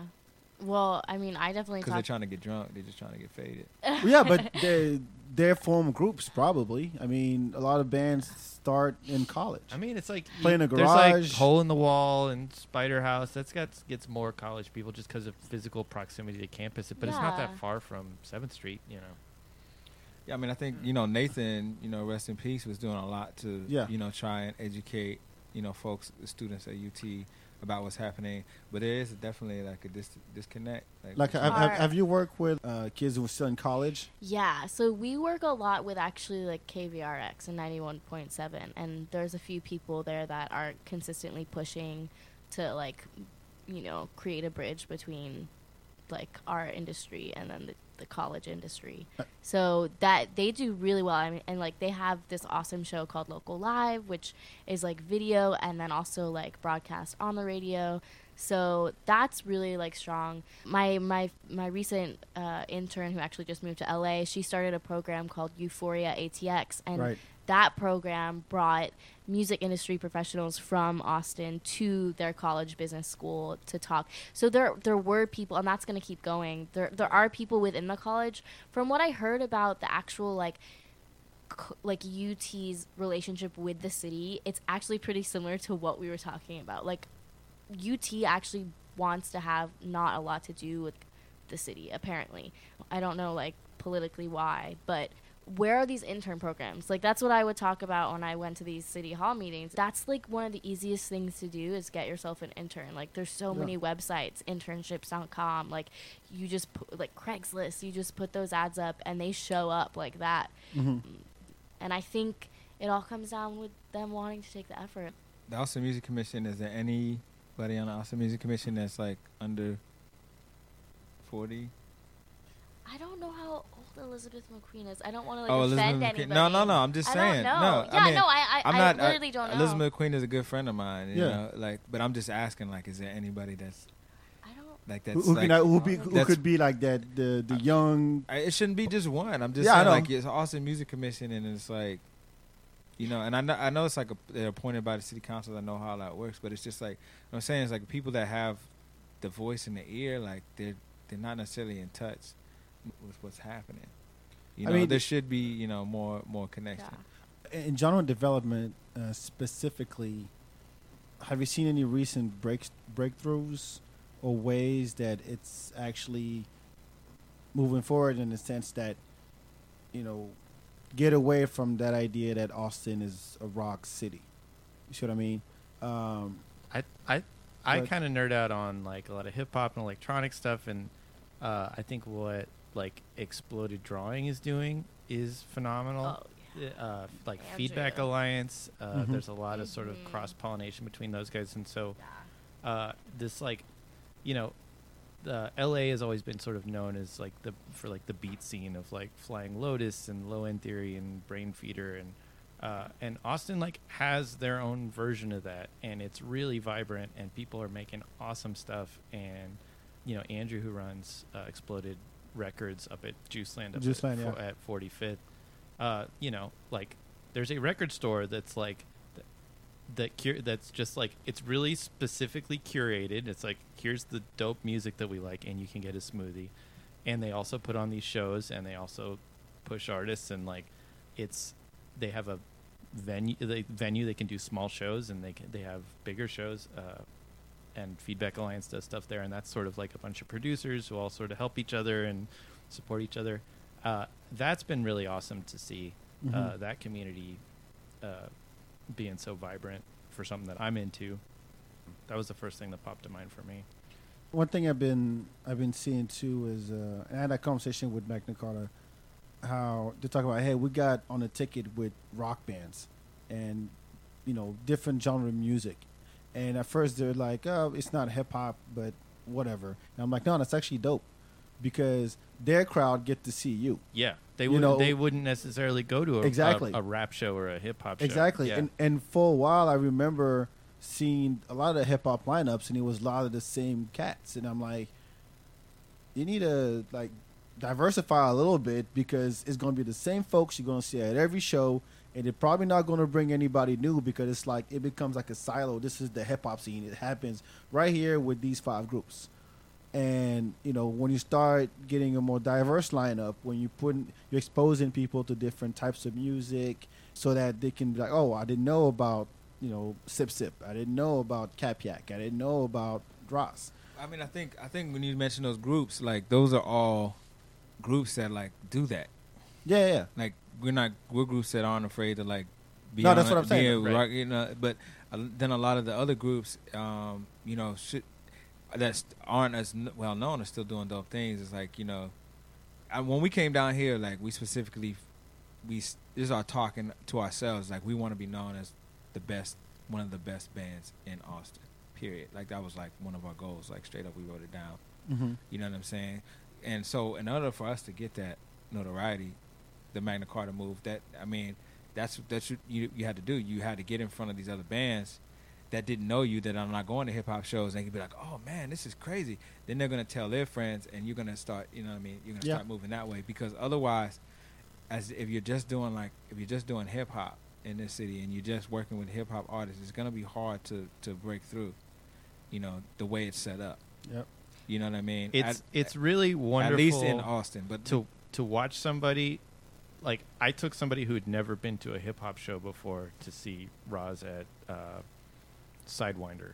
Well, I mean, I definitely Because they're trying to get drunk. They're just trying to get faded. Well, yeah, but they they form groups probably. I mean, a lot of bands start in college. I mean, it's like Play in a There's like garage. Hole in the Wall and Spider House. That's got gets more college people just because of physical proximity to campus. But it's not that far from Seventh Street, you know. Yeah, I mean, I think you know Nathan. You know, rest in peace, was doing a lot to Yeah. you know try and educate you know folks, students at UT about what's happening. But there is definitely like a dis- disconnect. Like, have, have, have you worked with uh, kids who are still in college? Yeah, so we work a lot with actually like KVRX and 91.7 and there's a few people there that are consistently pushing to like you know, create a bridge between like our industry and then the, the college industry. So that they do really well. I mean, and like they have this awesome show called Local Live, which is like video and then also like broadcast on the radio. So that's really like strong. My my my recent uh, intern who actually just moved to LA, she started a program called Euphoria ATX, and Right. That program brought music industry professionals from Austin to their college business school to talk. So there there were people and that's going to keep going. There there are people within the college from what I heard about the actual like like UT's relationship with the city, it's actually pretty similar to what we were talking about. Like UT actually wants to have not a lot to do with the city apparently. I don't know like politically why, but where are these intern programs? Like that's what I would talk about when I went to these city hall meetings. That's like one of the easiest things to do is get yourself an intern. Like there's so Yeah. many websites, internships.com, like you just put, like Craigslist, you just put those ads up and they show up like that. Mhm. And I think it all comes down with them wanting to take the effort. The Austin Music Commission. Is there anybody on the Austin Music Commission that's like under forty? I don't know how old Elizabeth McQueen is. I don't want to like oh, offend Elizabeth anybody. McQueen. No, no, no. I'm just I saying. don't know. No, yeah, I mean, no, I, I, I'm I not. Uh, literally don't know. Elizabeth McQueen is a good friend of mine. You Yeah. know, like, but I'm just asking, like, is there anybody that's I don't. like Who, that's who, like, can, who, be, who that's- could be like that? The the uh, young. I- It shouldn't be just one. I'm just Yeah, I saying, know. like, it's Austin Music Commission, and it's like, you know, and I know, I know it's like a, they're appointed by the city council. I know how that works, but it's just like what I'm saying it's like people that have the voice in the ear, like they're they're not necessarily in touch with what's happening. You I know, mean, there should be you know more more connection. in genre development uh, specifically, have you seen any recent breaks breakthroughs or ways that it's actually moving forward in the sense that you know get away from that idea that Austin is a rock city? You see what I mean? Um, I I I kind of nerd out on like a lot of hip hop and electronic stuff, and uh, I think what like Exploded Drawing is doing is phenomenal. Oh, Uh, like Andrew. Feedback Alliance, uh, Mhm. there's a lot of sort of Mhm. cross pollination between those guys, and so Yeah. uh, this like, you know, the LA has always been sort of known as like the for like the beat scene of like Flying Lotus and Low End Theory and Brainfeeder and uh, and Austin like has their own version of that and it's really vibrant and people are making awesome stuff and you know Andrew who runs uh, Exploded Records up at Juiceland up Juiceland, at, yeah. at 45th uh, you know like there's a record store that's like that cur- that's just like it's really specifically curated. It's like here's the dope music that we like, and you can get a smoothie. And they also put on these shows, and they also push artists and like it's they have a venue they, venue they can do small shows and they can they have bigger shows uh, and Feedback Alliance does stuff there and that's sort of like a bunch of producers who all sort of help each other and support each other. Uh, that's been really awesome to see uh, Mhm. that community uh, being so vibrant for something that I'm into. That was the first thing that popped to mind for me. One thing I've been I've been seeing too is uh, I had a conversation with Magna Carda, how they talk about hey we got on a ticket with rock bands, and you know different genre of music, and at first they're like oh it's not hip hop but whatever, and I'm like no that's actually dope, because their crowd get to see you Yeah, they You wouldn't. know- they wouldn't necessarily go to a, Exactly. a, a rap show or a hip hop show. Exactly. Yeah. And and for a while I remember seeing a lot of the hip hop lineups and it was a lot of the same cats and I'm like you need to like diversify a little bit because it's going to be the same folks you're going to see at every show and they're probably not going to bring anybody new because it's like it becomes like a silo. This is the hip hop scene. It happens right here with these five groups. And you know when you start getting a more diverse lineup, when you put you're exposing people to different types of music, so that they can be like, oh, I didn't know about you know Sip Sip, I didn't know about Cap Yak, I didn't know about Ross. I mean, I think I think when you mention those groups, like those are all groups that like do that. Yeah, yeah. Like we're not we're groups that aren't afraid to like be No, that's what I'm saying. be a Right. rock- you know, but uh, then a lot of the other groups, um, you know, should, that aren't as n- well known are still doing dope things. It's like you know, I, when we came down here, like we specifically, we s- this is our talking to ourselves. Like we want to be known as the best, one of the best bands in Austin. Period. Like that was like one of our goals. Like straight up, we wrote it down. Mm-hmm. You know what I'm saying? And so, in order for us to get that notoriety, the Magna Carda move, that I mean, that's that's what you you had to do. You had to get in front of these other bands that didn't know you that I'm not going to hip hop shows. And they could be like, "Oh man, this is crazy." Then they're gonna tell their friends, and you're gonna start. You know what I mean? You're gonna Yeah. start moving that way because otherwise, as if you're just doing like if you're just doing hip hop in this city and you're just working with hip hop artists, it's gonna be hard to to break through. You know the way it's set up. Yep. You know what I mean? it's At- it's really wonderful. at least in Austin, but to to watch somebody like I took somebody who had never been to a hip hop show before to see Roz at uh, Sidewinder,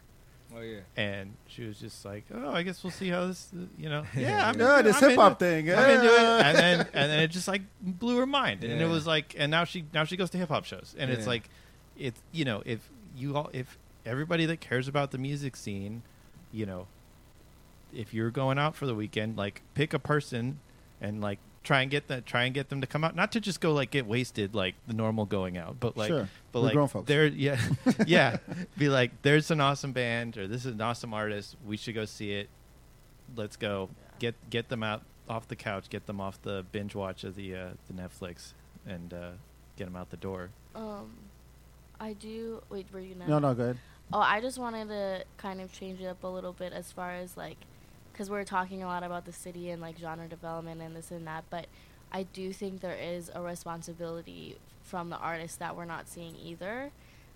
oh yeah, and she was just like, "Oh, I guess we'll see how this, uh, you know." Yeah, Yeah, I'm Yeah, into- this hip hop thing. I'm into it, and then and then it just like blew her mind, and it was like, and now she now she goes to hip hop shows, and it's like, it's you know if you all if everybody that cares about the music scene, you know, if you're going out for the weekend, like pick a person and like try and get that try and get them to come out, not to just go like get wasted like the normal going out, but like Sure. but We're like grown folks. there yeah yeah be like there's an awesome band or this is an awesome artist we should go see it let's go get get them out off the couch get them off the binge watch of the uh, the netflix and uh, get them out the door Um, I do. Wait, were you gonna? No, no, good. Oh, I just wanted to kind of change it up a little bit as far as like, because we're talking a lot about the city and like genre development and this and that, but I do think there is a responsibility from the artists that we're not seeing either,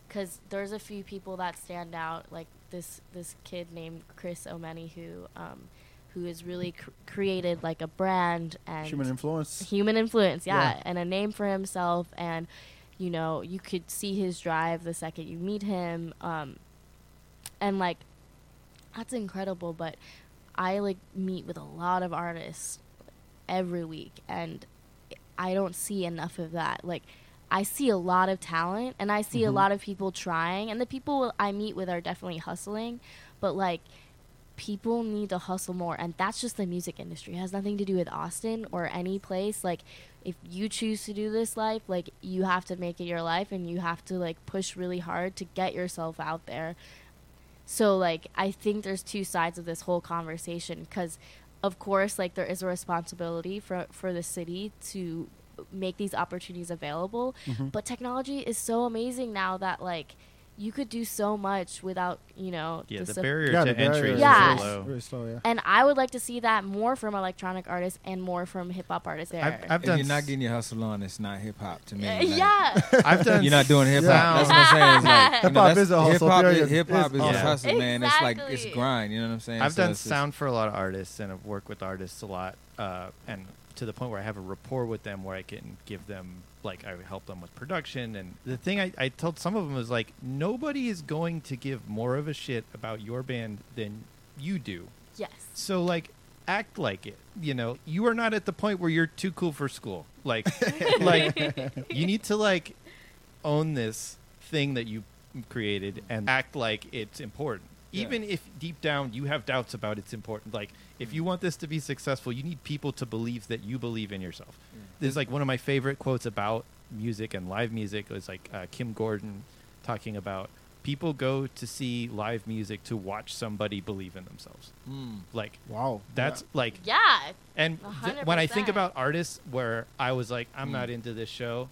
because there's a few people that stand out, like this this kid named Chris Omeni who um, who has really cr- created like a brand and Human influence. human influence yeah, Yeah. and a name for himself and you know you could see his drive the second you meet him um and like that's incredible but i like meet with a lot of artists every week and i don't see enough of that. Like i see a lot of talent and i see a Mhm. lot of people trying and the people i meet with are definitely hustling but like people need to hustle more and that's just the music industry. It has nothing to do with austin or any place. Like if you choose to do this life like you have to make it your life and you have to like push really hard to get yourself out there so like i think there's two sides of this whole conversation because of course like there is a responsibility for for the city to make these opportunities available Mhm. but technology is so amazing now that like you could do so much without you know yeah the sup- barrier Yeah, to the entry is is Yeah. so low Very slow, yeah. and I would like to see that more from electronic artists and more from hip hop artists there. I've, I've if done you're not getting your hustle on, it's not hip hop to me. Uh, Like, yeah, I've done You're not doing hip hop. Yeah. That's what I'm saying. Like, Hip-hop that's- is a hustle, Hip-hop is, period. hip-hop It's is awesome. a hustle, man. It's like it's grind. You know what I'm saying? I've So done sound for a lot of artists and I've worked with artists a lot uh, and to the point where I have a rapport with them where I can give them like I help them with production and the thing I, I told some of them was like nobody is going to give more of a shit about your band than you do. Yes. So like act like it. You know, you are not at the point where you're too cool for school. Like like you need to like own this thing that you created and act like it's important. Yeah. Even if deep down you have doubts about it's important. Like if you want this to be successful, you need people to believe that you believe in yourself. This is like one of my favorite quotes about music and live music was like uh, Kim Gordon talking about people go to see live music to watch somebody believe in themselves. Mm. Like Wow. that's like Yeah. and th- when I think about artists where I was like, I'm Mm. not into this show,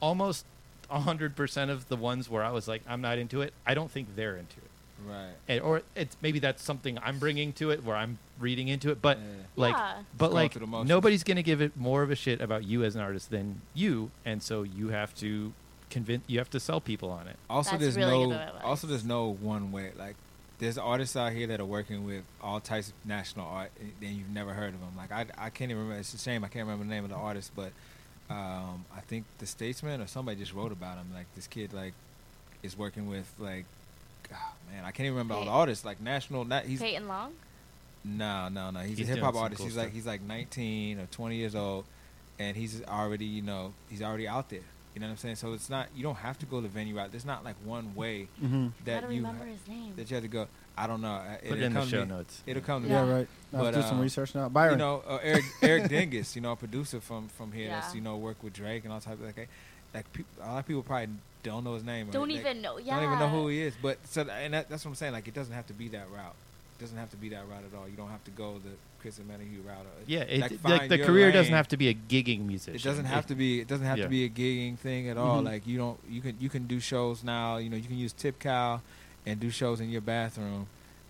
almost hundred percent of the ones where I was like, I'm not into it, I don't think they're into it. Right. And, or it's maybe that's something I'm bringing to it where I'm reading into it, but Yeah. like, Yeah. but like through the motions. nobody's gonna give it more of a shit about you as an artist than you, and so you have to convince, you have to sell people on it. Also, That's there's really no. Also, there's no one way. Like, there's artists out here that are working with all types of national art, and and you've never heard of them. Like, I, I can't even remember. It's a shame I can't remember the name of the artist, but um, I think the Statesman or somebody just wrote about him. Like, this kid like is working with like, oh, man, I can't even remember all the artists. Like national. Not he's Peyton Long. no, no, no. He's, He's a hip hop artist. cool he's like he's like 19 or 20 years old, and he's already you know he's already out there. You know what I'm saying? So it's not you don't have to go the venue route. There's not like one way Mm-hmm. That you remember his name. that you have to go. I don't know. Uh, Put it'll it in the come to show me. notes. It'll come to Yeah, right. I'll But, do some um, research now. Byron. You know, uh, Eric Eric Dingus, you know, a producer from from here that's you know work with Drake and all types of like like peop a lot of people probably don't know his name. Don't they- even know. Yeah. don't even know who he is. But so and that, that's what I'm saying. Like it doesn't have to be that route. It doesn't have to be that route at all. You don't have to go the Chris Amenahue route. Or, Yeah, it, like, like, the your career doesn't have to be a gigging musician. It doesn't have to be. It doesn't have Yeah. to be a gigging thing at all. Mhm. Like you don't. You can you can do shows now. You know you can use Tip Cow, and do shows in your bathroom,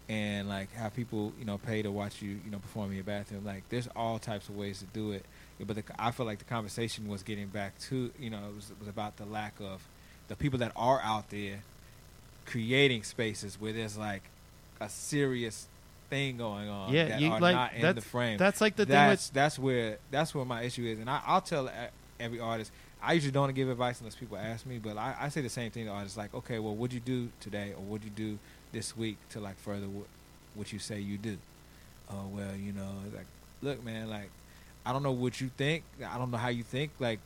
and like have people you know pay to watch you you know perform in your bathroom. Like there's all types of ways to do it. But the, I feel like the conversation was getting back to you know it was, it was about the lack of the people that are out there creating spaces where there's like a serious thing going on Yeah, that you are like not in the that's frame that's like the thing that's with that's where that's where my issue is, and I, I'll tell every artist. I usually don't give advice unless people ask me, but I, I say the same thing to artists. Like, okay, well, what'd you do today, or what'd you do this week to like further what, what you say you do? Oh well, you know, like, look, man, like, I don't know what you think. I don't know how you think. Like,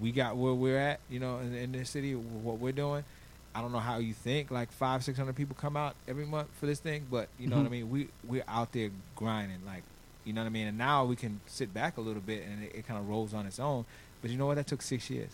we got where we're at, you know, in, in this city, what we're doing. I don't know how you think. Like five, six hundred people come out every month for this thing, but you know what I mm-hmm. mean. We we're out there grinding, like you know what I mean. And now we can sit back a little bit, and it, it kind of rolls on its own. But you know what? That took six years.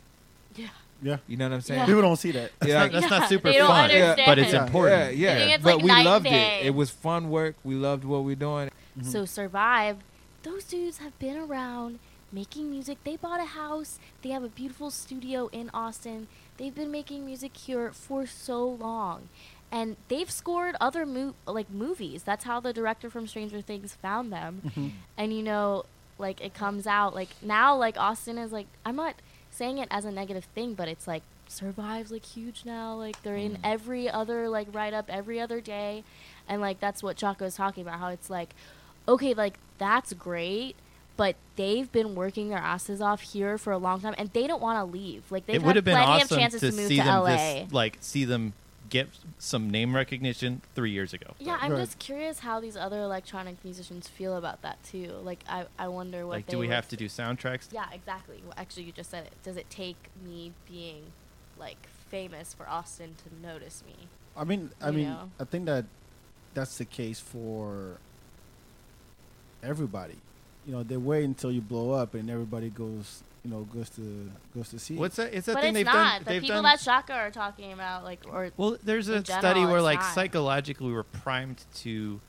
Yeah. Yeah. You know what I'm saying? Yeah. People don't see that. Yeah, that's not Yeah, super they don't fun, understand. but it's important. Yeah, yeah. I it's but like we night loved day. it. It was fun work. We loved what we're doing. Mm-hmm. So survive. Those dudes have been around making music. They bought a house. They have a beautiful studio in Austin. They've been making music here for so long. And they've scored other mo- like movies. That's how the director from Stranger Things found them. Mm-hmm. And you know, like it comes out like now like Austin is like I'm not saying it as a negative thing, but it's like survives like huge now. Like they're in mm-hmm. every other like write up every other day. And like that's what Chaka's talking about, how it's like, okay, like that's great, but they've been working their asses off here for a long time and they don't want to leave. Like they've it had would have been plenty awesome of chances to, to, move see to them LA. just like see them get some name recognition three years ago. yeah, I'm Right. just curious how these other electronic musicians feel about that too. Like I, I wonder what Like, they do we would have to do soundtracks? Yeah, exactly. Well, actually, you just said it. Does it take me being like famous for Austin to notice me? I mean, I You mean, know? I think that that's the case for everybody. You know, they wait until you blow up and everybody goes, you know, goes to goes to see. What's that? It's that but thing it's they've not. done. the they've people done. that Chaka are talking about, like, or well, there's a in study where like not. psychologically we're primed to,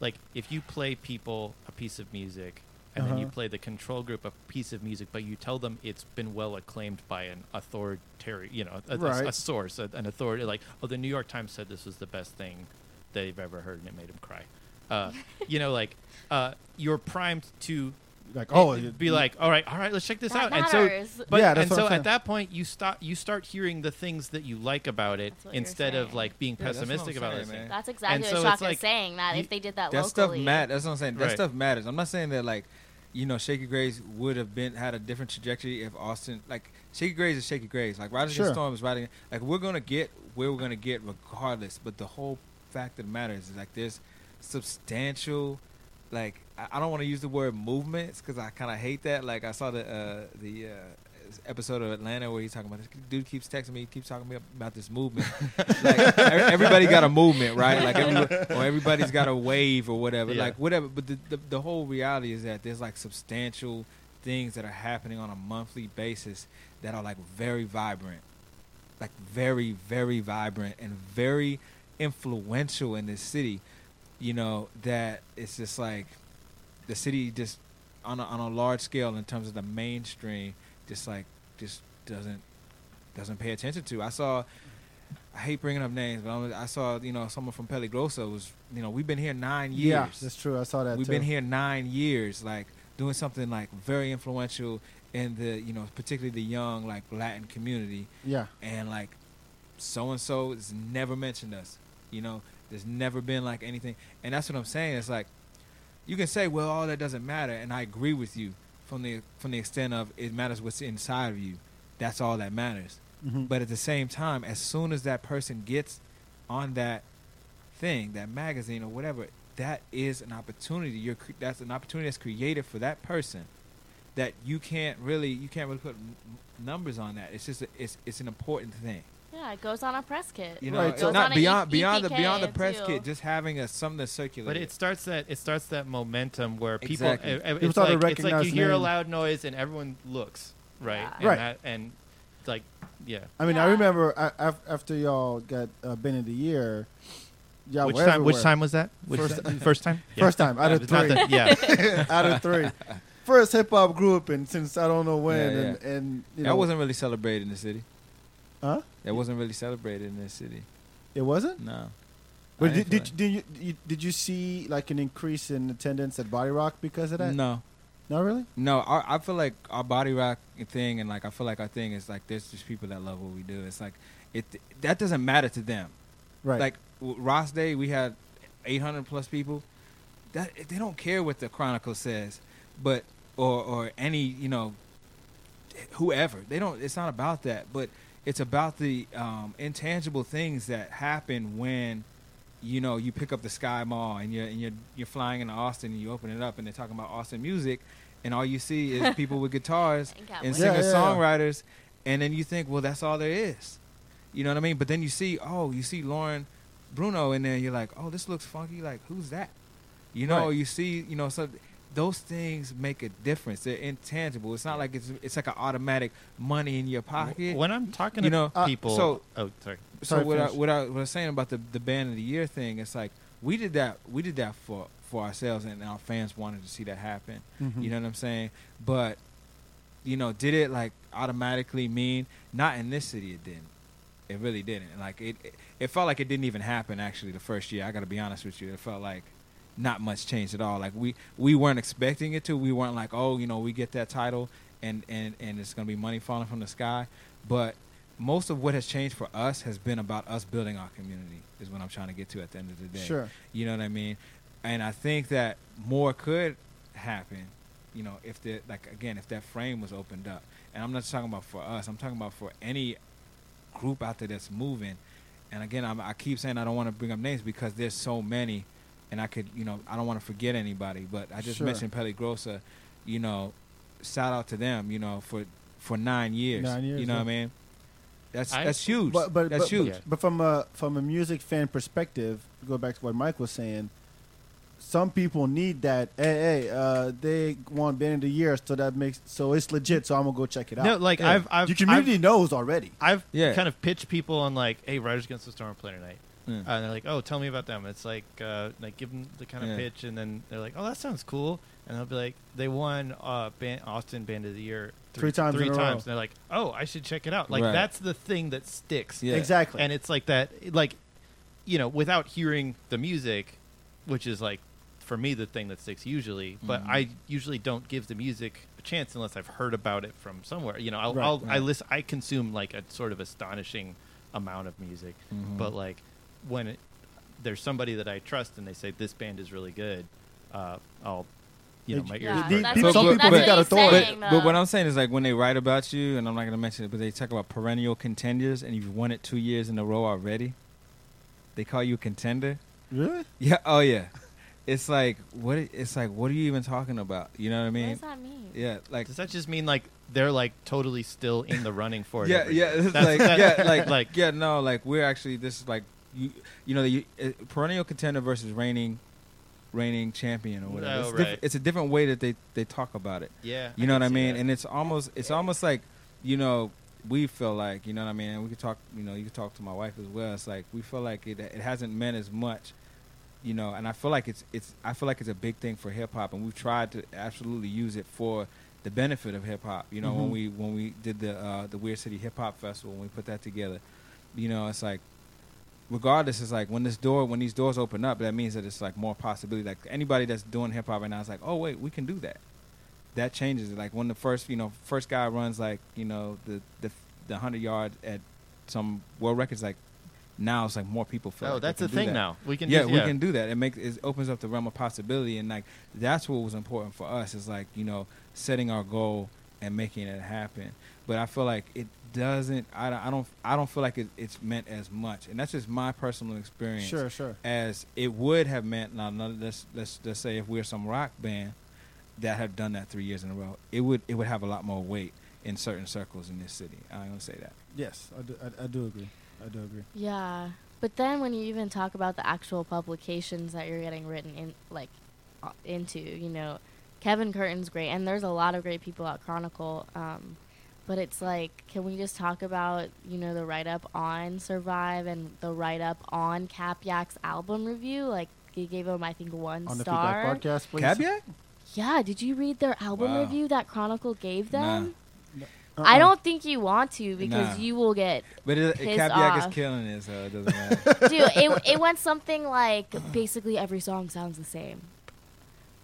like, if you play people a piece of music. And then you Uh-huh. play the control group a piece of music, but you tell them it's been well acclaimed by an authoritarian, you know, a, a- a source, a, an authority. Like, oh, the New York Times said this was the best thing they've ever heard, and it made them cry. Uh, you know, like uh, you're primed to like, oh, it- be like, all right, all right, let's check this That out. And so, but Yeah, and so at that point, you stop, you start hearing the things that you like about it That's what you're instead of like being Yeah, that's pessimistic about saying, it. man. that's exactly And what so it's Chaka's like, saying. That you- if they did that, that stuff matters. That's what I'm saying. That Right. stuff matters. I'm not saying that like, you know, Shakey Graves would have been had a different trajectory if Austin like Shakey Graves is Shakey Graves. Like Riders Sure. Against Storm is riding like we're gonna get where we're gonna get regardless. But the whole fact that matters is, is like there's substantial like I, don't want to use the word movements because I kind of hate that. Like I saw the uh, the uh, episode of Atlanta where he's talking about this dude keeps texting me, keeps talking me about this movement. like everybody got a movement, right? Like every, or everybody's got a wave or whatever, Yeah. like whatever. But the, the the whole reality is that there's like substantial things that are happening on a monthly basis that are like very vibrant, like very very vibrant and very influential in this city. You know that it's just like the city just on a, on a large scale in terms of the mainstream just like just doesn't doesn't pay attention to. I saw I hate bringing up names, but I saw you know someone from Peligrosa was you know we've been here nine years. Yeah, that's true. I saw that. We've too. been here nine years, like doing something like very influential in the you know particularly the young like Latin community, Yeah, and like so and so has never mentioned us. You know, there's never been like anything, and that's what I'm saying. It's like you can say, well, all that doesn't matter, and I agree with you from the from the extent of it matters what's inside of you. That's all that matters. Mhm. But at the same time, as soon as that person gets on that thing, that magazine or whatever, that is an opportunity. You're cre- that's an opportunity that's created for that person that you can't really you can't really put numbers on that. It's just a, it's it's an important thing. Yeah, it goes on a press kit. You know, Right, it's so- not beyond E- beyond the beyond the press too. kit, just having a something to circulate. But it starts that it starts that momentum where people Exactly. uh, People it's start to like it's like recognize you hear a loud noise and everyone looks right Yeah. and Right. that, and like yeah I mean, I remember I, after y'all got uh, been in the year. Y'all which were time which time was that which First- time? first time First time out of It's three. that- yeah out of three. First hip hop group, and since I don't know when, Yeah, and and you know, that wasn't really celebrated in the city. Huh? That wasn't really celebrated in the city. It wasn't. No. But did, did, did you, you did you see like an increase in attendance at Body Rock because of that? No. Not really. No, our, I feel like our body rock thing, and like I feel like our thing is like there's just people that love what we do. It's like it that doesn't matter to them. Right. Like Ross Day, we had 800 plus people. That they don't care what the Chronicle says, but or or any you know whoever they don't. It's not about that, but it's about the um, intangible things that happen when you know you pick up the Sky Mall and you're and you're you're flying into Austin and you open it up and they're talking about Austin music, and all you see is people with guitars And got and women. Yeah, singer yeah, yeah. songwriters, and then you think, well, that's all there is. You know what I mean? But then you see, oh, you see Lauren Bruno in there. You're like, oh, this looks funky. Like, who's that? You know, Right. you see, you know, so those things make a difference. They're intangible. It's not like it's it's like an automatic money in your pocket. when I'm talking You to know, uh, people so- oh sorry so Sorry, what I, what I what I was saying about the the band of the year thing, it's like we did that we did that for for ourselves, and our fans wanted to see that happen. Mhm. You know what I'm saying? But you know, did it like automatically mean not in this city? It didn't. It really didn't. Like it, it, it felt like it didn't even happen. Actually, the first year, I got to be honest with you, it felt like not much changed at all. Like we we weren't expecting it to. We weren't like, oh, you know, we get that title and and and it's gonna be money falling from the sky. But most of what has changed for us has been about us building our community. Is what I'm trying to get to at the end of the day. Sure. You know what I mean? And I think that more could happen, you know, if the like again, if that frame was opened up. And I'm not just talking about for us. I'm talking about for any group out there that's moving. And again, I'm, I keep saying I don't want to bring up names because there's so many, and I could, you know, I don't want to forget anybody. But I just Sure. mentioned Peligrosa, you know, shout out to them, you know, for for nine years. Nine years, You know yeah. what I mean? That's I- that's huge. But but that's but, huge. but, but from a from a music fan perspective, go back to what Mike was saying. Some people need that. Hey, hey, uh, they want band of the year, so that makes so it's legit. So I'm gonna go check it out. No, like, I've- I've- your community knows already. I've Yeah. kind of pitched people on like, "Hey, Riders Against the Storm play tonight," Yeah. uh, and they're like, "Oh, tell me about them." It's like, uh, like give them the kind of Yeah. pitch, and then they're like, "Oh, that sounds cool," and they'll be like, "They won uh, band, Austin Band of the Year Three times three in a row. times." And they're like, "Oh, I should check it out." Like Right. that's the thing that sticks. Yeah. Exactly. and it's like that, like, you know, without hearing the music, which is like for me the thing that sticks usually. But Mhm. I usually don't give the music a chance unless I've heard about it from somewhere. You know, I'll, Right, I'll I right. listen, I consume like a sort of astonishing amount of music, Mhm. but like when it, there's somebody that I trust and they say this band is really good, uh, I'll you know, my Yeah, ears. the- perk that's up. what some people that's they got what he's authority. saying, But, but what. I'm saying is like when they write about you, and I'm not going to mention it, but they talk about perennial contenders, and you've won it two years in a row already. They call you a contender. Really? Yeah. Oh yeah. It's like what? It's like what are you even talking about? You know what I mean? What mean? does that mean? Yeah. Like Does that just mean like they're like totally still in the running for it? yeah, yeah, it's That's- like that- yeah, like like yeah, no, like we're actually this is like you, you know, the uh, perennial contender versus reigning, reigning champion or whatever. Oh, it's, right. different, it's a different way that they they talk about it. yeah, You know what I mean? that. And it's almost it's almost like you know we feel like you know what I mean. And we could talk. You know, you could talk to my wife as well. It's like we feel like it it hasn't meant as much. You know, and I feel like it's it's I feel like it's a big thing for hip hop, and we've tried to absolutely use it for the benefit of hip hop. You know, when Mhm. we when we did the uh, the Weird City Hip Hop Festival, when we put that together, you know, it's like regardless, it's like when this door when these doors open up, that means that it's like more possibility. Like anybody that's doing hip hop right now is like, oh wait, we can do that. That changes it. Like when the first you know first guy runs like you know the the the hundred yard at some world records like now it's like more people feel oh, like that's the thing that. now. We can yeah, just, we can do that. It makes it opens up the realm of possibility, and like that's what was important for us. Is like you know setting our goal and making it happen. But I feel like it doesn't. I don't. I don't, I don't feel like it, it's meant as much, and that's just my personal experience. Sure, sure. As it would have meant. Now, now let's let's let's say if we're some rock band that have done that three years in a row, it would it would have a lot more weight in certain circles in this city. I'm gonna say that. Yes, I do, I, I do agree. I do agree. Yeah, but then when you even talk about the actual publications that you're getting written in, like, uh, into, you know, Kevin Curtin's great, and there's a lot of great people at Chronicle. Um, but it's like, can we just talk about, you know, the write up on Survive and the write up on Cap Yak's album review? Like, they gave him, I think, one On the feedback podcast, please. Caveat? Yeah, did you read their album Wow. review that Chronicle gave Nah. them? Uh-uh. I don't think you want to because Nah. you will get But it, Pissed Caveat is off. killing it, so it doesn't matter. Dude, it it went something like basically every song sounds the same.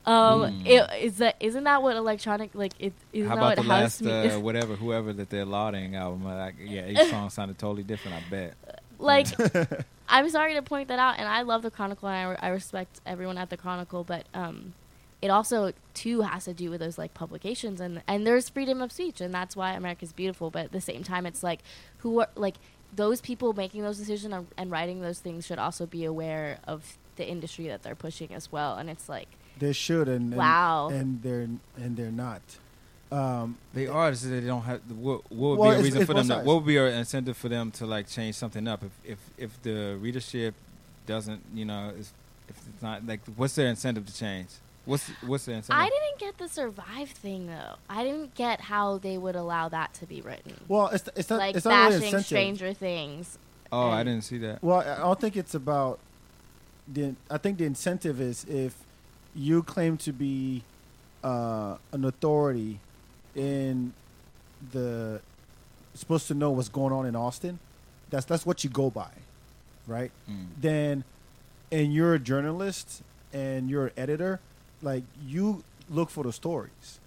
Um, Mm. it, is that isn't that what electronic like? It isn't How that about what the house last uh, whatever whoever that they're lauding album? uh, Like, yeah, each song sounded totally different. I bet. like? I'm sorry to point that out, and I love the Chronicle, and I, re- I respect everyone at the Chronicle, but um, it also too has to do with those like publications, and and there's freedom of speech, and that's why America's beautiful. But at the same time, it's like who are like those people making those decisions and, and writing those things should also be aware of the industry that they're pushing as well, and it's like. They should, and, and Wow. and they're and they're not. Um, They are just they don't have. What, what would Well, be a reason it's for both them? To, what would be an incentive for them to like change something up? If if if the readership doesn't, you know, is, if it's not like, what's their incentive to change? What's what's their incentive? I didn't get the survive thing though. I didn't get how they would allow that to be written. well, it's it's not like it's not really bashing incentive. Stranger Things. oh, I didn't see that. Well, I don't think it's about the. I think the incentive is if you claim to be uh, an authority in the supposed to know what's going on in Austin. That's that's what you go by, right? Mm. Then, and you're a journalist and you're an editor, like you look for the stories.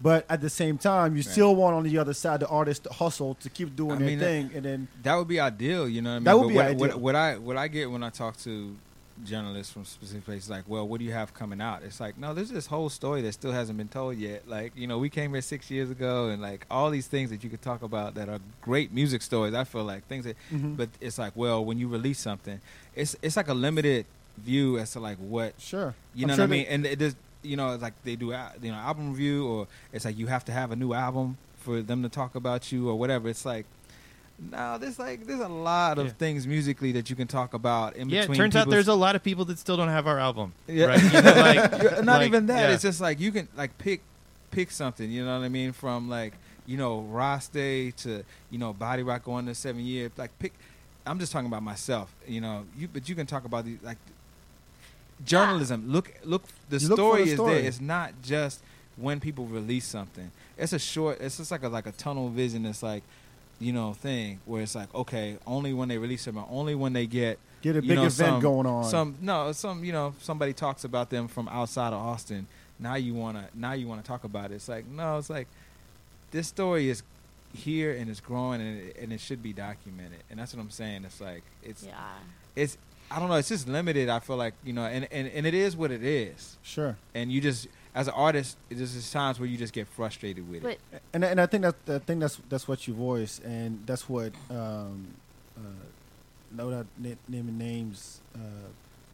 But at the same time, you Right. still want on the other side the artist to hustle to keep doing I their mean, thing, and then That would be ideal, you know what I mean? That would But be what, ideal. What, what I what I get when I talk to journalists from specific places, like, well, what do you have coming out? It's like, no, there's this whole story that still hasn't been told yet. Like, you know, we came here six years ago, and like all these things that you could talk about that are great music stories. I feel like things that, Mhm. but it's like, well, when you release something, it's it's like a limited view as to like what sure, you I'm know sure what I mean? that- And it is, you know, it's like they do, you know, album review, or it's like you have to have a new album for them to talk about you, or whatever. It's like, no, there's like there's a lot of Yeah. things musically that you can talk about in Yeah, it between. turns out there's a lot of people that still don't have our album. yeah, Right? You know, like- not like, even that. yeah. It's just like you can like pick pick something. You know what I mean? From like you know Ross Day to you know Body Rock going to seven year. Like pick. I'm just talking about myself. You know, you but you can talk about these like journalism. Look look. The You look story the is story. there. It's not just when people release something. It's a short. It's just like a like a tunnel vision. It's like you know thing where it's like okay only when they release them or only when they get get a big know, event some- going on. Some no, some you know somebody talks about them from outside of Austin. Now you wanna now you wanna talk about it. It's like no, it's like this story is here and it's growing and it, and it should be documented. And that's what I'm saying. It's like it's Yeah. it's I don't know. It's just limited. I feel like you know, and and and it is what it is. sure. And you just as an artist, there's times where you just get frustrated with But it. and and I think that I think that's that's what you voice, and that's what um, uh, no that na- naming names. Uh,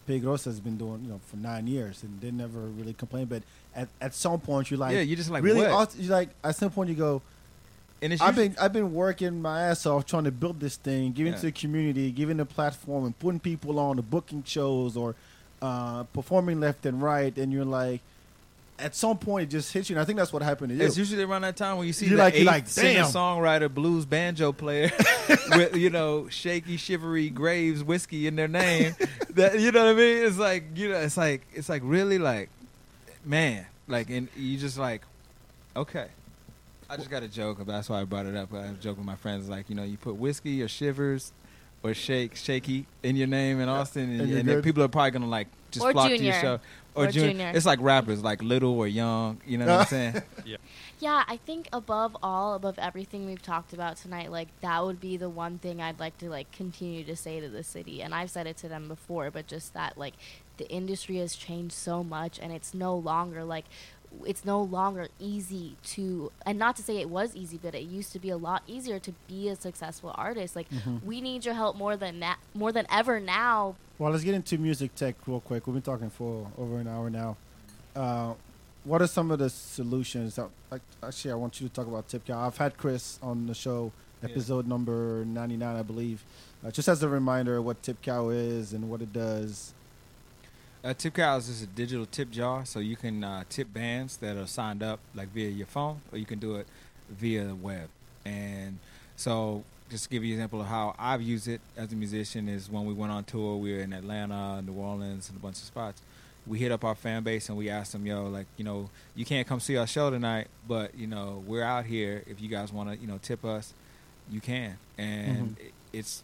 Big has been doing, you know, for nine years, and they never really complain. But at, at some point, you're like, yeah, you just like really, what? aut- you're like, at some point, you go, and it's I've been I've been working my ass off trying to build this thing, giving Yeah. to the community, giving the platform, and putting people on the booking shows or uh, performing left and right, and you're like, at some point, it just hits you. And I think that's what happened to you. It's usually around that time when you see You're the like- you're eighth like, damn. singer-songwriter, blues banjo player with you know shaky, shivery graves whiskey in their name. that you know what I mean? It's like you know, it's like it's like really like, man, like, and you just like, okay. I just got a joke, but that's why I brought it up. I joke with my friends, like you know, you put whiskey or shivers or shake, shaky in your name in Austin, and, And and then people are probably gonna like just Or flock to your show. Or, Or junior. Junior. It's like rappers, like little or young. You know what I'm uh-huh. saying? Yeah, I think above all, above everything we've talked about tonight, like that would be the one thing I'd like to like continue to say to the city. And I've said it to them before, but just that like the industry has changed so much and it's no longer like it's no longer easy to and not to say it was easy, but it used to be a lot easier to be a successful artist. Like mm-hmm. we need your help more than that more than ever now. Well, let's get into music tech real quick. We've been talking for over an hour now. Uh, what are some of the solutions? That, like, actually, I want you to talk about TipCal. I've had Chris on the show, Yeah. episode number 99, I believe. Uh, just as a reminder, what TipCal is and what it does. Uh, tip is just a digital tip jar, so you can uh, tip bands that are signed up like via your phone, or you can do it via the web. And so, just to give you an example of how I've used it as a musician is when we went on tour, we were in Atlanta, New Orleans, and a bunch of spots. We hit up our fan base and we asked them, "Yo, like, you know, you can't come see our show tonight, but you know, we're out here. If you guys want to, you know, tip us, you can." And it, it's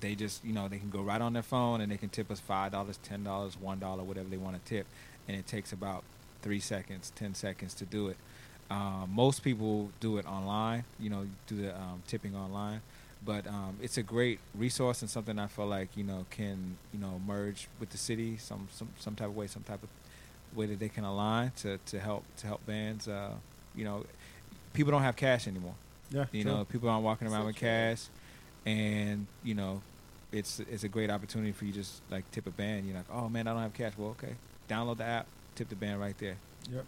they just you know they can go right on their phone and they can tip us five dollars ten dollars one dollar whatever they want to tip and it takes about three seconds ten seconds to do it um, most people do it online you know do the um, tipping online but um, it's a great resource and something i feel like you know can you know merge with the city some some, some type of way some type of way that they can align to, to help to help bands uh, you know people don't have cash anymore Yeah, you true. know, people aren't walking around So with true. cash, and you know, it's it's a great opportunity for you to just like tip a band. You're like, oh man, I don't have cash. Well, okay, download the app, tip the band right there. Yep.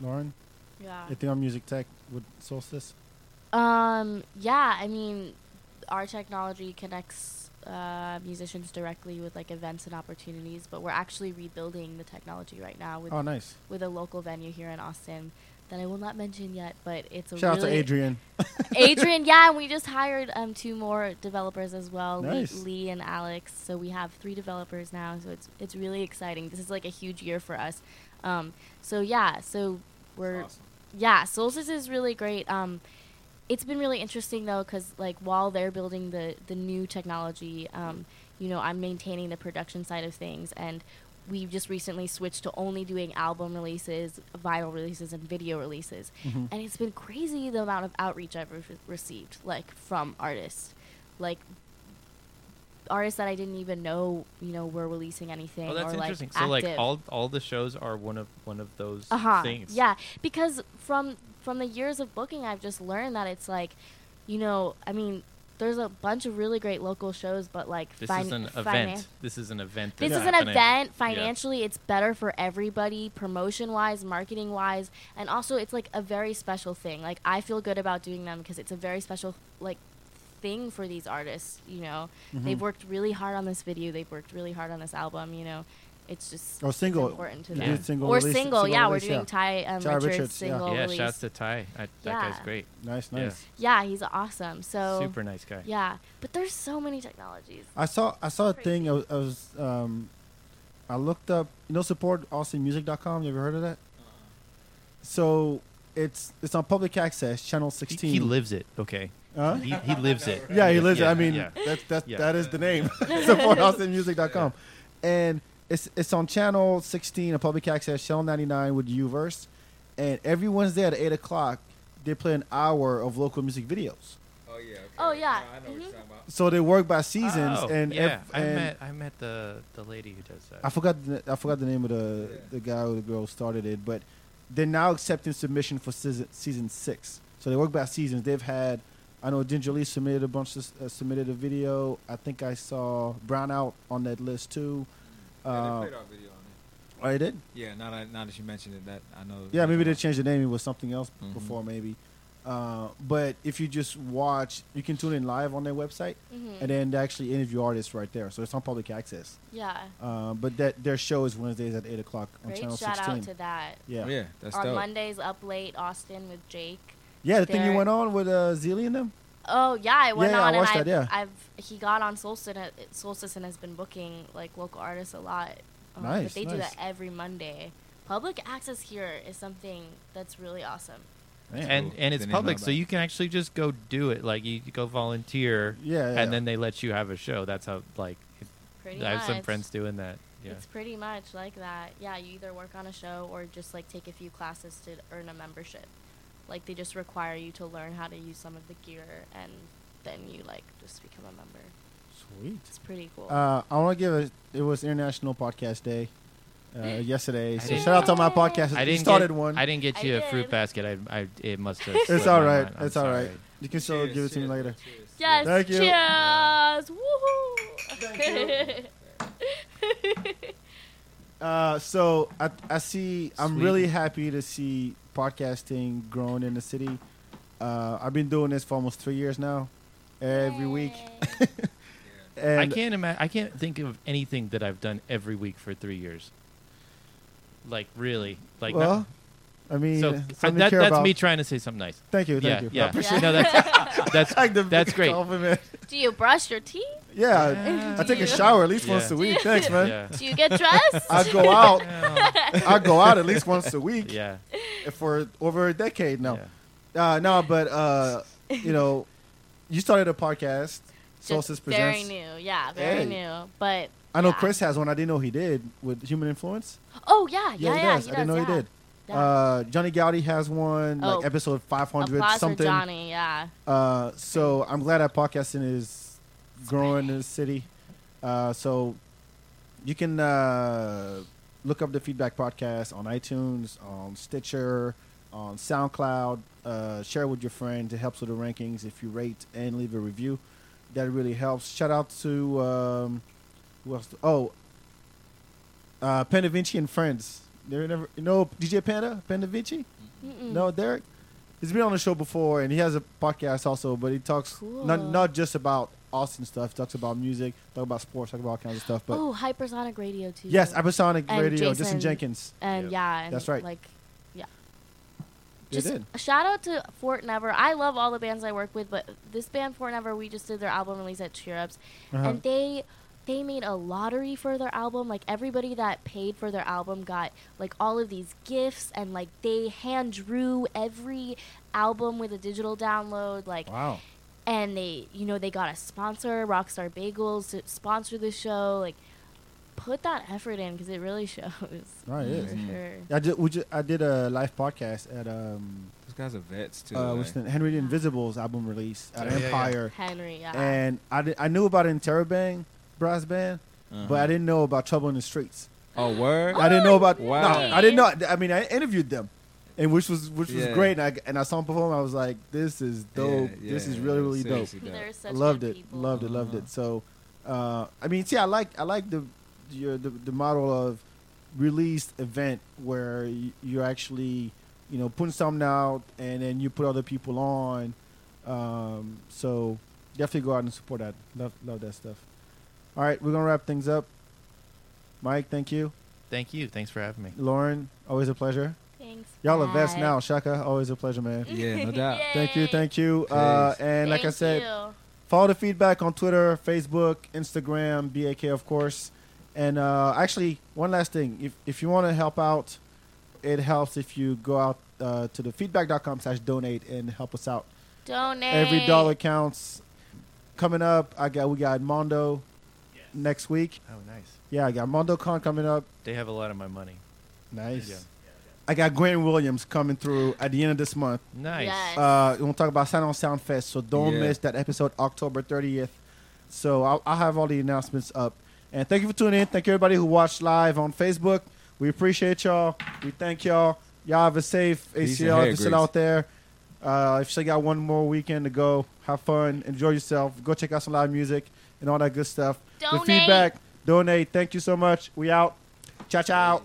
Lauren, Yeah. anything on music tech with Solstice? Um, yeah, I mean, our technology connects uh, musicians directly with like events and opportunities, but we're actually rebuilding the technology right now with Oh, nice. with a local venue here in Austin that I will not mention yet, but it's a Shout out to really Adrian. Adrian, yeah, and we just hired um two more developers as well, Lee- Nice. Lee, and Alex. So we have three developers now. So it's it's really exciting. This is like a huge year for us. Um, so yeah, so we're yeah, Solstice is really great. Um, it's been really interesting though, because like while they're building the the new technology, um, you know, I'm maintaining the production side of things, and we've just recently switched to only doing album releases, vinyl releases, and video releases, Mm-hmm. and it's been crazy the amount of outreach I've re- received, like from artists, like artists that I didn't even know, you know, were releasing anything. Oh, that's or, like, interesting. so like all all the shows are one of one of those uh-huh. things. Yeah, because from from the years of booking, I've just learned that it's like, you know, I mean, there's a bunch of really great local shows, but like This fin- is an finan- event. This is an event. This is an happening. event. Yeah. Financially, it's better for everybody, promotion wise, marketing wise, and also it's like a very special thing. Like I feel good about doing them because it's a very special like thing for these artists. You know, Mm-hmm. they've worked really hard on this video. They've worked really hard on this album. You know, it's just Or it's single. important to You them. single or release- single, single yeah, release, we're doing yeah. Ty, um, Ty Richards, Richards, single Yeah, release. shouts to Ty. I, that guy's great. Nice, nice. yeah, he's awesome. So Super nice guy. yeah, but there's so many technologies. I saw I saw a thing. I was, I was um, I looked up. You know, support AustinMusic.com. You ever heard of that? So it's it's on public access, channel He, sixteen. he lives it. Okay. Huh? He, he lives it. Yeah, he lives. it. I mean, yeah. that's that's Yeah. that is the name. support AustinMusic.com, and it's it's on channel sixteen, a public access, channel ninety nine with Uverse, and every Wednesday at eight o'clock they play an hour of local music videos. Oh yeah. Oh, yeah. I know what you're mm-hmm. talking about. So they work by seasons, Oh, and yeah, ev- I met I met the the lady who does that. I forgot the, I forgot the name of the Yeah. the guy or the girl who started it, but they're now accepting submission for season season six. So they work by seasons. They've had, I know Ginger Lee submitted a bunch of uh, submitted a video. I think I saw Brownout on that list too. Yeah, Uh, they played our video on it. oh, they did. Yeah, now that now that you mentioned it, that I know. Yeah, maybe they changed the name. It was something else Mhm. before, maybe. Uh, but if you just watch, you can tune in live on their website, Mhm. and then they actually interview artists right there. So it's on public access. Yeah. Uh, but that their show is Wednesdays at eight o'clock on Great channel shout sixteen. out to that. yeah. Oh, yeah, that's On dope. Mondays, up late, Austin with Jake. Yeah, the thing you went on with uh, Zealy and them. Oh yeah, I went Yeah, I on watched and that, I've, yeah. I've he got on Solstice, and- Solstice and has been booking like local artists a lot. Um, Nice, But they do that every Monday. Public access here is something that's really awesome. Man. and Cool. and it's Didn't even know public, so you can actually just go do it. Like you go volunteer, Yeah, yeah. and then they let you have a show. That's how like it, Pretty much I have much. some friends doing that. Yeah. It's pretty much like that. Yeah, you either work on a show or just like take a few classes to earn a membership. Like they just require you to learn how to use some of the gear, and then you like just become a member. Sweet. It's pretty cool. Uh, I want to give a. It was International Podcast Day uh, yesterday, so shout out to my podcast. I didn't started get, one. I didn't get you a did. fruit basket. I, I it must have. It's all right. all my right. mind. I'm It's all right. You can still give it to me later. yes. Thank you. Cheers. Woohoo. Uh, so I, I see. I'm Sweet. really happy to see podcasting growing in the city. Uh, I've been doing this for almost three years now, every week. and I can't imagine. I can't think of anything that I've done every week for three years. Like really, like not- well, I mean, so something to that, that's about. me trying to say something nice. Thank you, thank yeah, you. I yeah. appreciate no, that's that's like that's great. compliment. Do you brush your teeth? Yeah, Yeah. I take a shower at least Yeah. once a week. Thanks, man. Yeah. Do you get dressed? I go out. Yeah. I go out at least once a week yeah. for over a decade now. Yeah. Uh, no, but uh, you know, you started a podcast, Solstice Just very new. Yeah, very Hey. new. But I know yeah. Chris has one. I didn't know he did with Human Influence. Oh yeah, yeah, Yeah, yeah. he does. I didn't know yeah. he did. Yeah. Uh, Johnny Gowdy has one, Oh. like episode 500 Applause something. Johnny. Yeah. Uh, so I'm glad that podcasting is growing in the city. Uh, so you can uh, look up the Feedback Podcast on iTunes, on Stitcher, on SoundCloud. Uh, share with your friends. It helps with the rankings if you rate and leave a review. That really helps. Shout out to um, who else? Oh, uh, Panavinci and friends. They're never, you know, DJ Panda, Panavinci. Mm-mm. No, Derek. He's been on the show before, and he has a podcast also. But he talks not Cool. not just about Austin stuff. He talks about music, talk about sports, talk about all kinds of stuff. But oh, Hypersonic Radio too. yes, Episonic And Radio, Jason- Jason Jenkins. and Yep. yeah, and That's right. Like, yeah. Just did. a shout out to Fort Never. I love all the bands I work with, but this band Fort Never, we just did their album release at Cheer Ups, Uh-huh. and they they made a lottery for their album. Like everybody that paid for their album got like all of these gifts, and like they hand drew every album with a digital download. Like Wow. and they you know they got a sponsor rockstar bagels to sponsor the show like put that effort in because it really shows Right, it is. for sure I did. We ju- I did a live podcast at um, Those guys are vets too. uh, like- what's the, Henry the Invisible's album release at yeah, yeah. Empire, henry yeah and I did, I knew about Interrobang brass band, Uh-huh. but I didn't know about Trouble in the Streets. Oh, word. I didn't know about. Wow. No, I didn't know. I mean, I interviewed them, and which was which was Yeah. great. And I, and I saw them perform. I was like, this is dope. Yeah, this is really really dope. seriously they're dope. such I loved good it. people. Loved it. Loved Uh-huh. it. So, uh, I mean, see, I like I like the your the, the model of released event where you're actually you know putting something out and then you put other people on. Um, so definitely go out and support that. Love love that stuff. All right, we're gonna wrap things up. Mike, thank you. Thank you. Thanks for having me. Lauren, always a pleasure. thanks Y'all are vets Bye. now. Chaka, always a pleasure, man. Yeah, no doubt. Thank you, thank you. Uh, Peace. and like I Thank said, you. follow the feedback on Twitter, Facebook, Instagram, BAK, of course. And uh, actually, one last thing: if if you want to help out, it helps if you go out uh, to the feedback.com slash donate and help us out. donate Every dollar counts. Coming up, I got we got Mondo next week. Oh, nice. Yeah, I got Mondo Khan coming up. They have a lot of my money. Nice. Yeah. I got Gwen Williams coming through at the end of this month. Nice. Yes. Uh, we'll talk about Sound on Sound Fest, so don't yeah. miss that episode October 30th. So I'll, I'll, have all the announcements up. And thank you for tuning in. Thank you everybody who watched live on Facebook. We appreciate y'all. We thank y'all. Y'all have a safe ACL if You still out there. Uh, if you still got one more weekend to go, have fun, enjoy yourself. Go check out some live music and all that good stuff. Donate. The feedback. Donate. Thank you so much. We out. Ciao, ciao.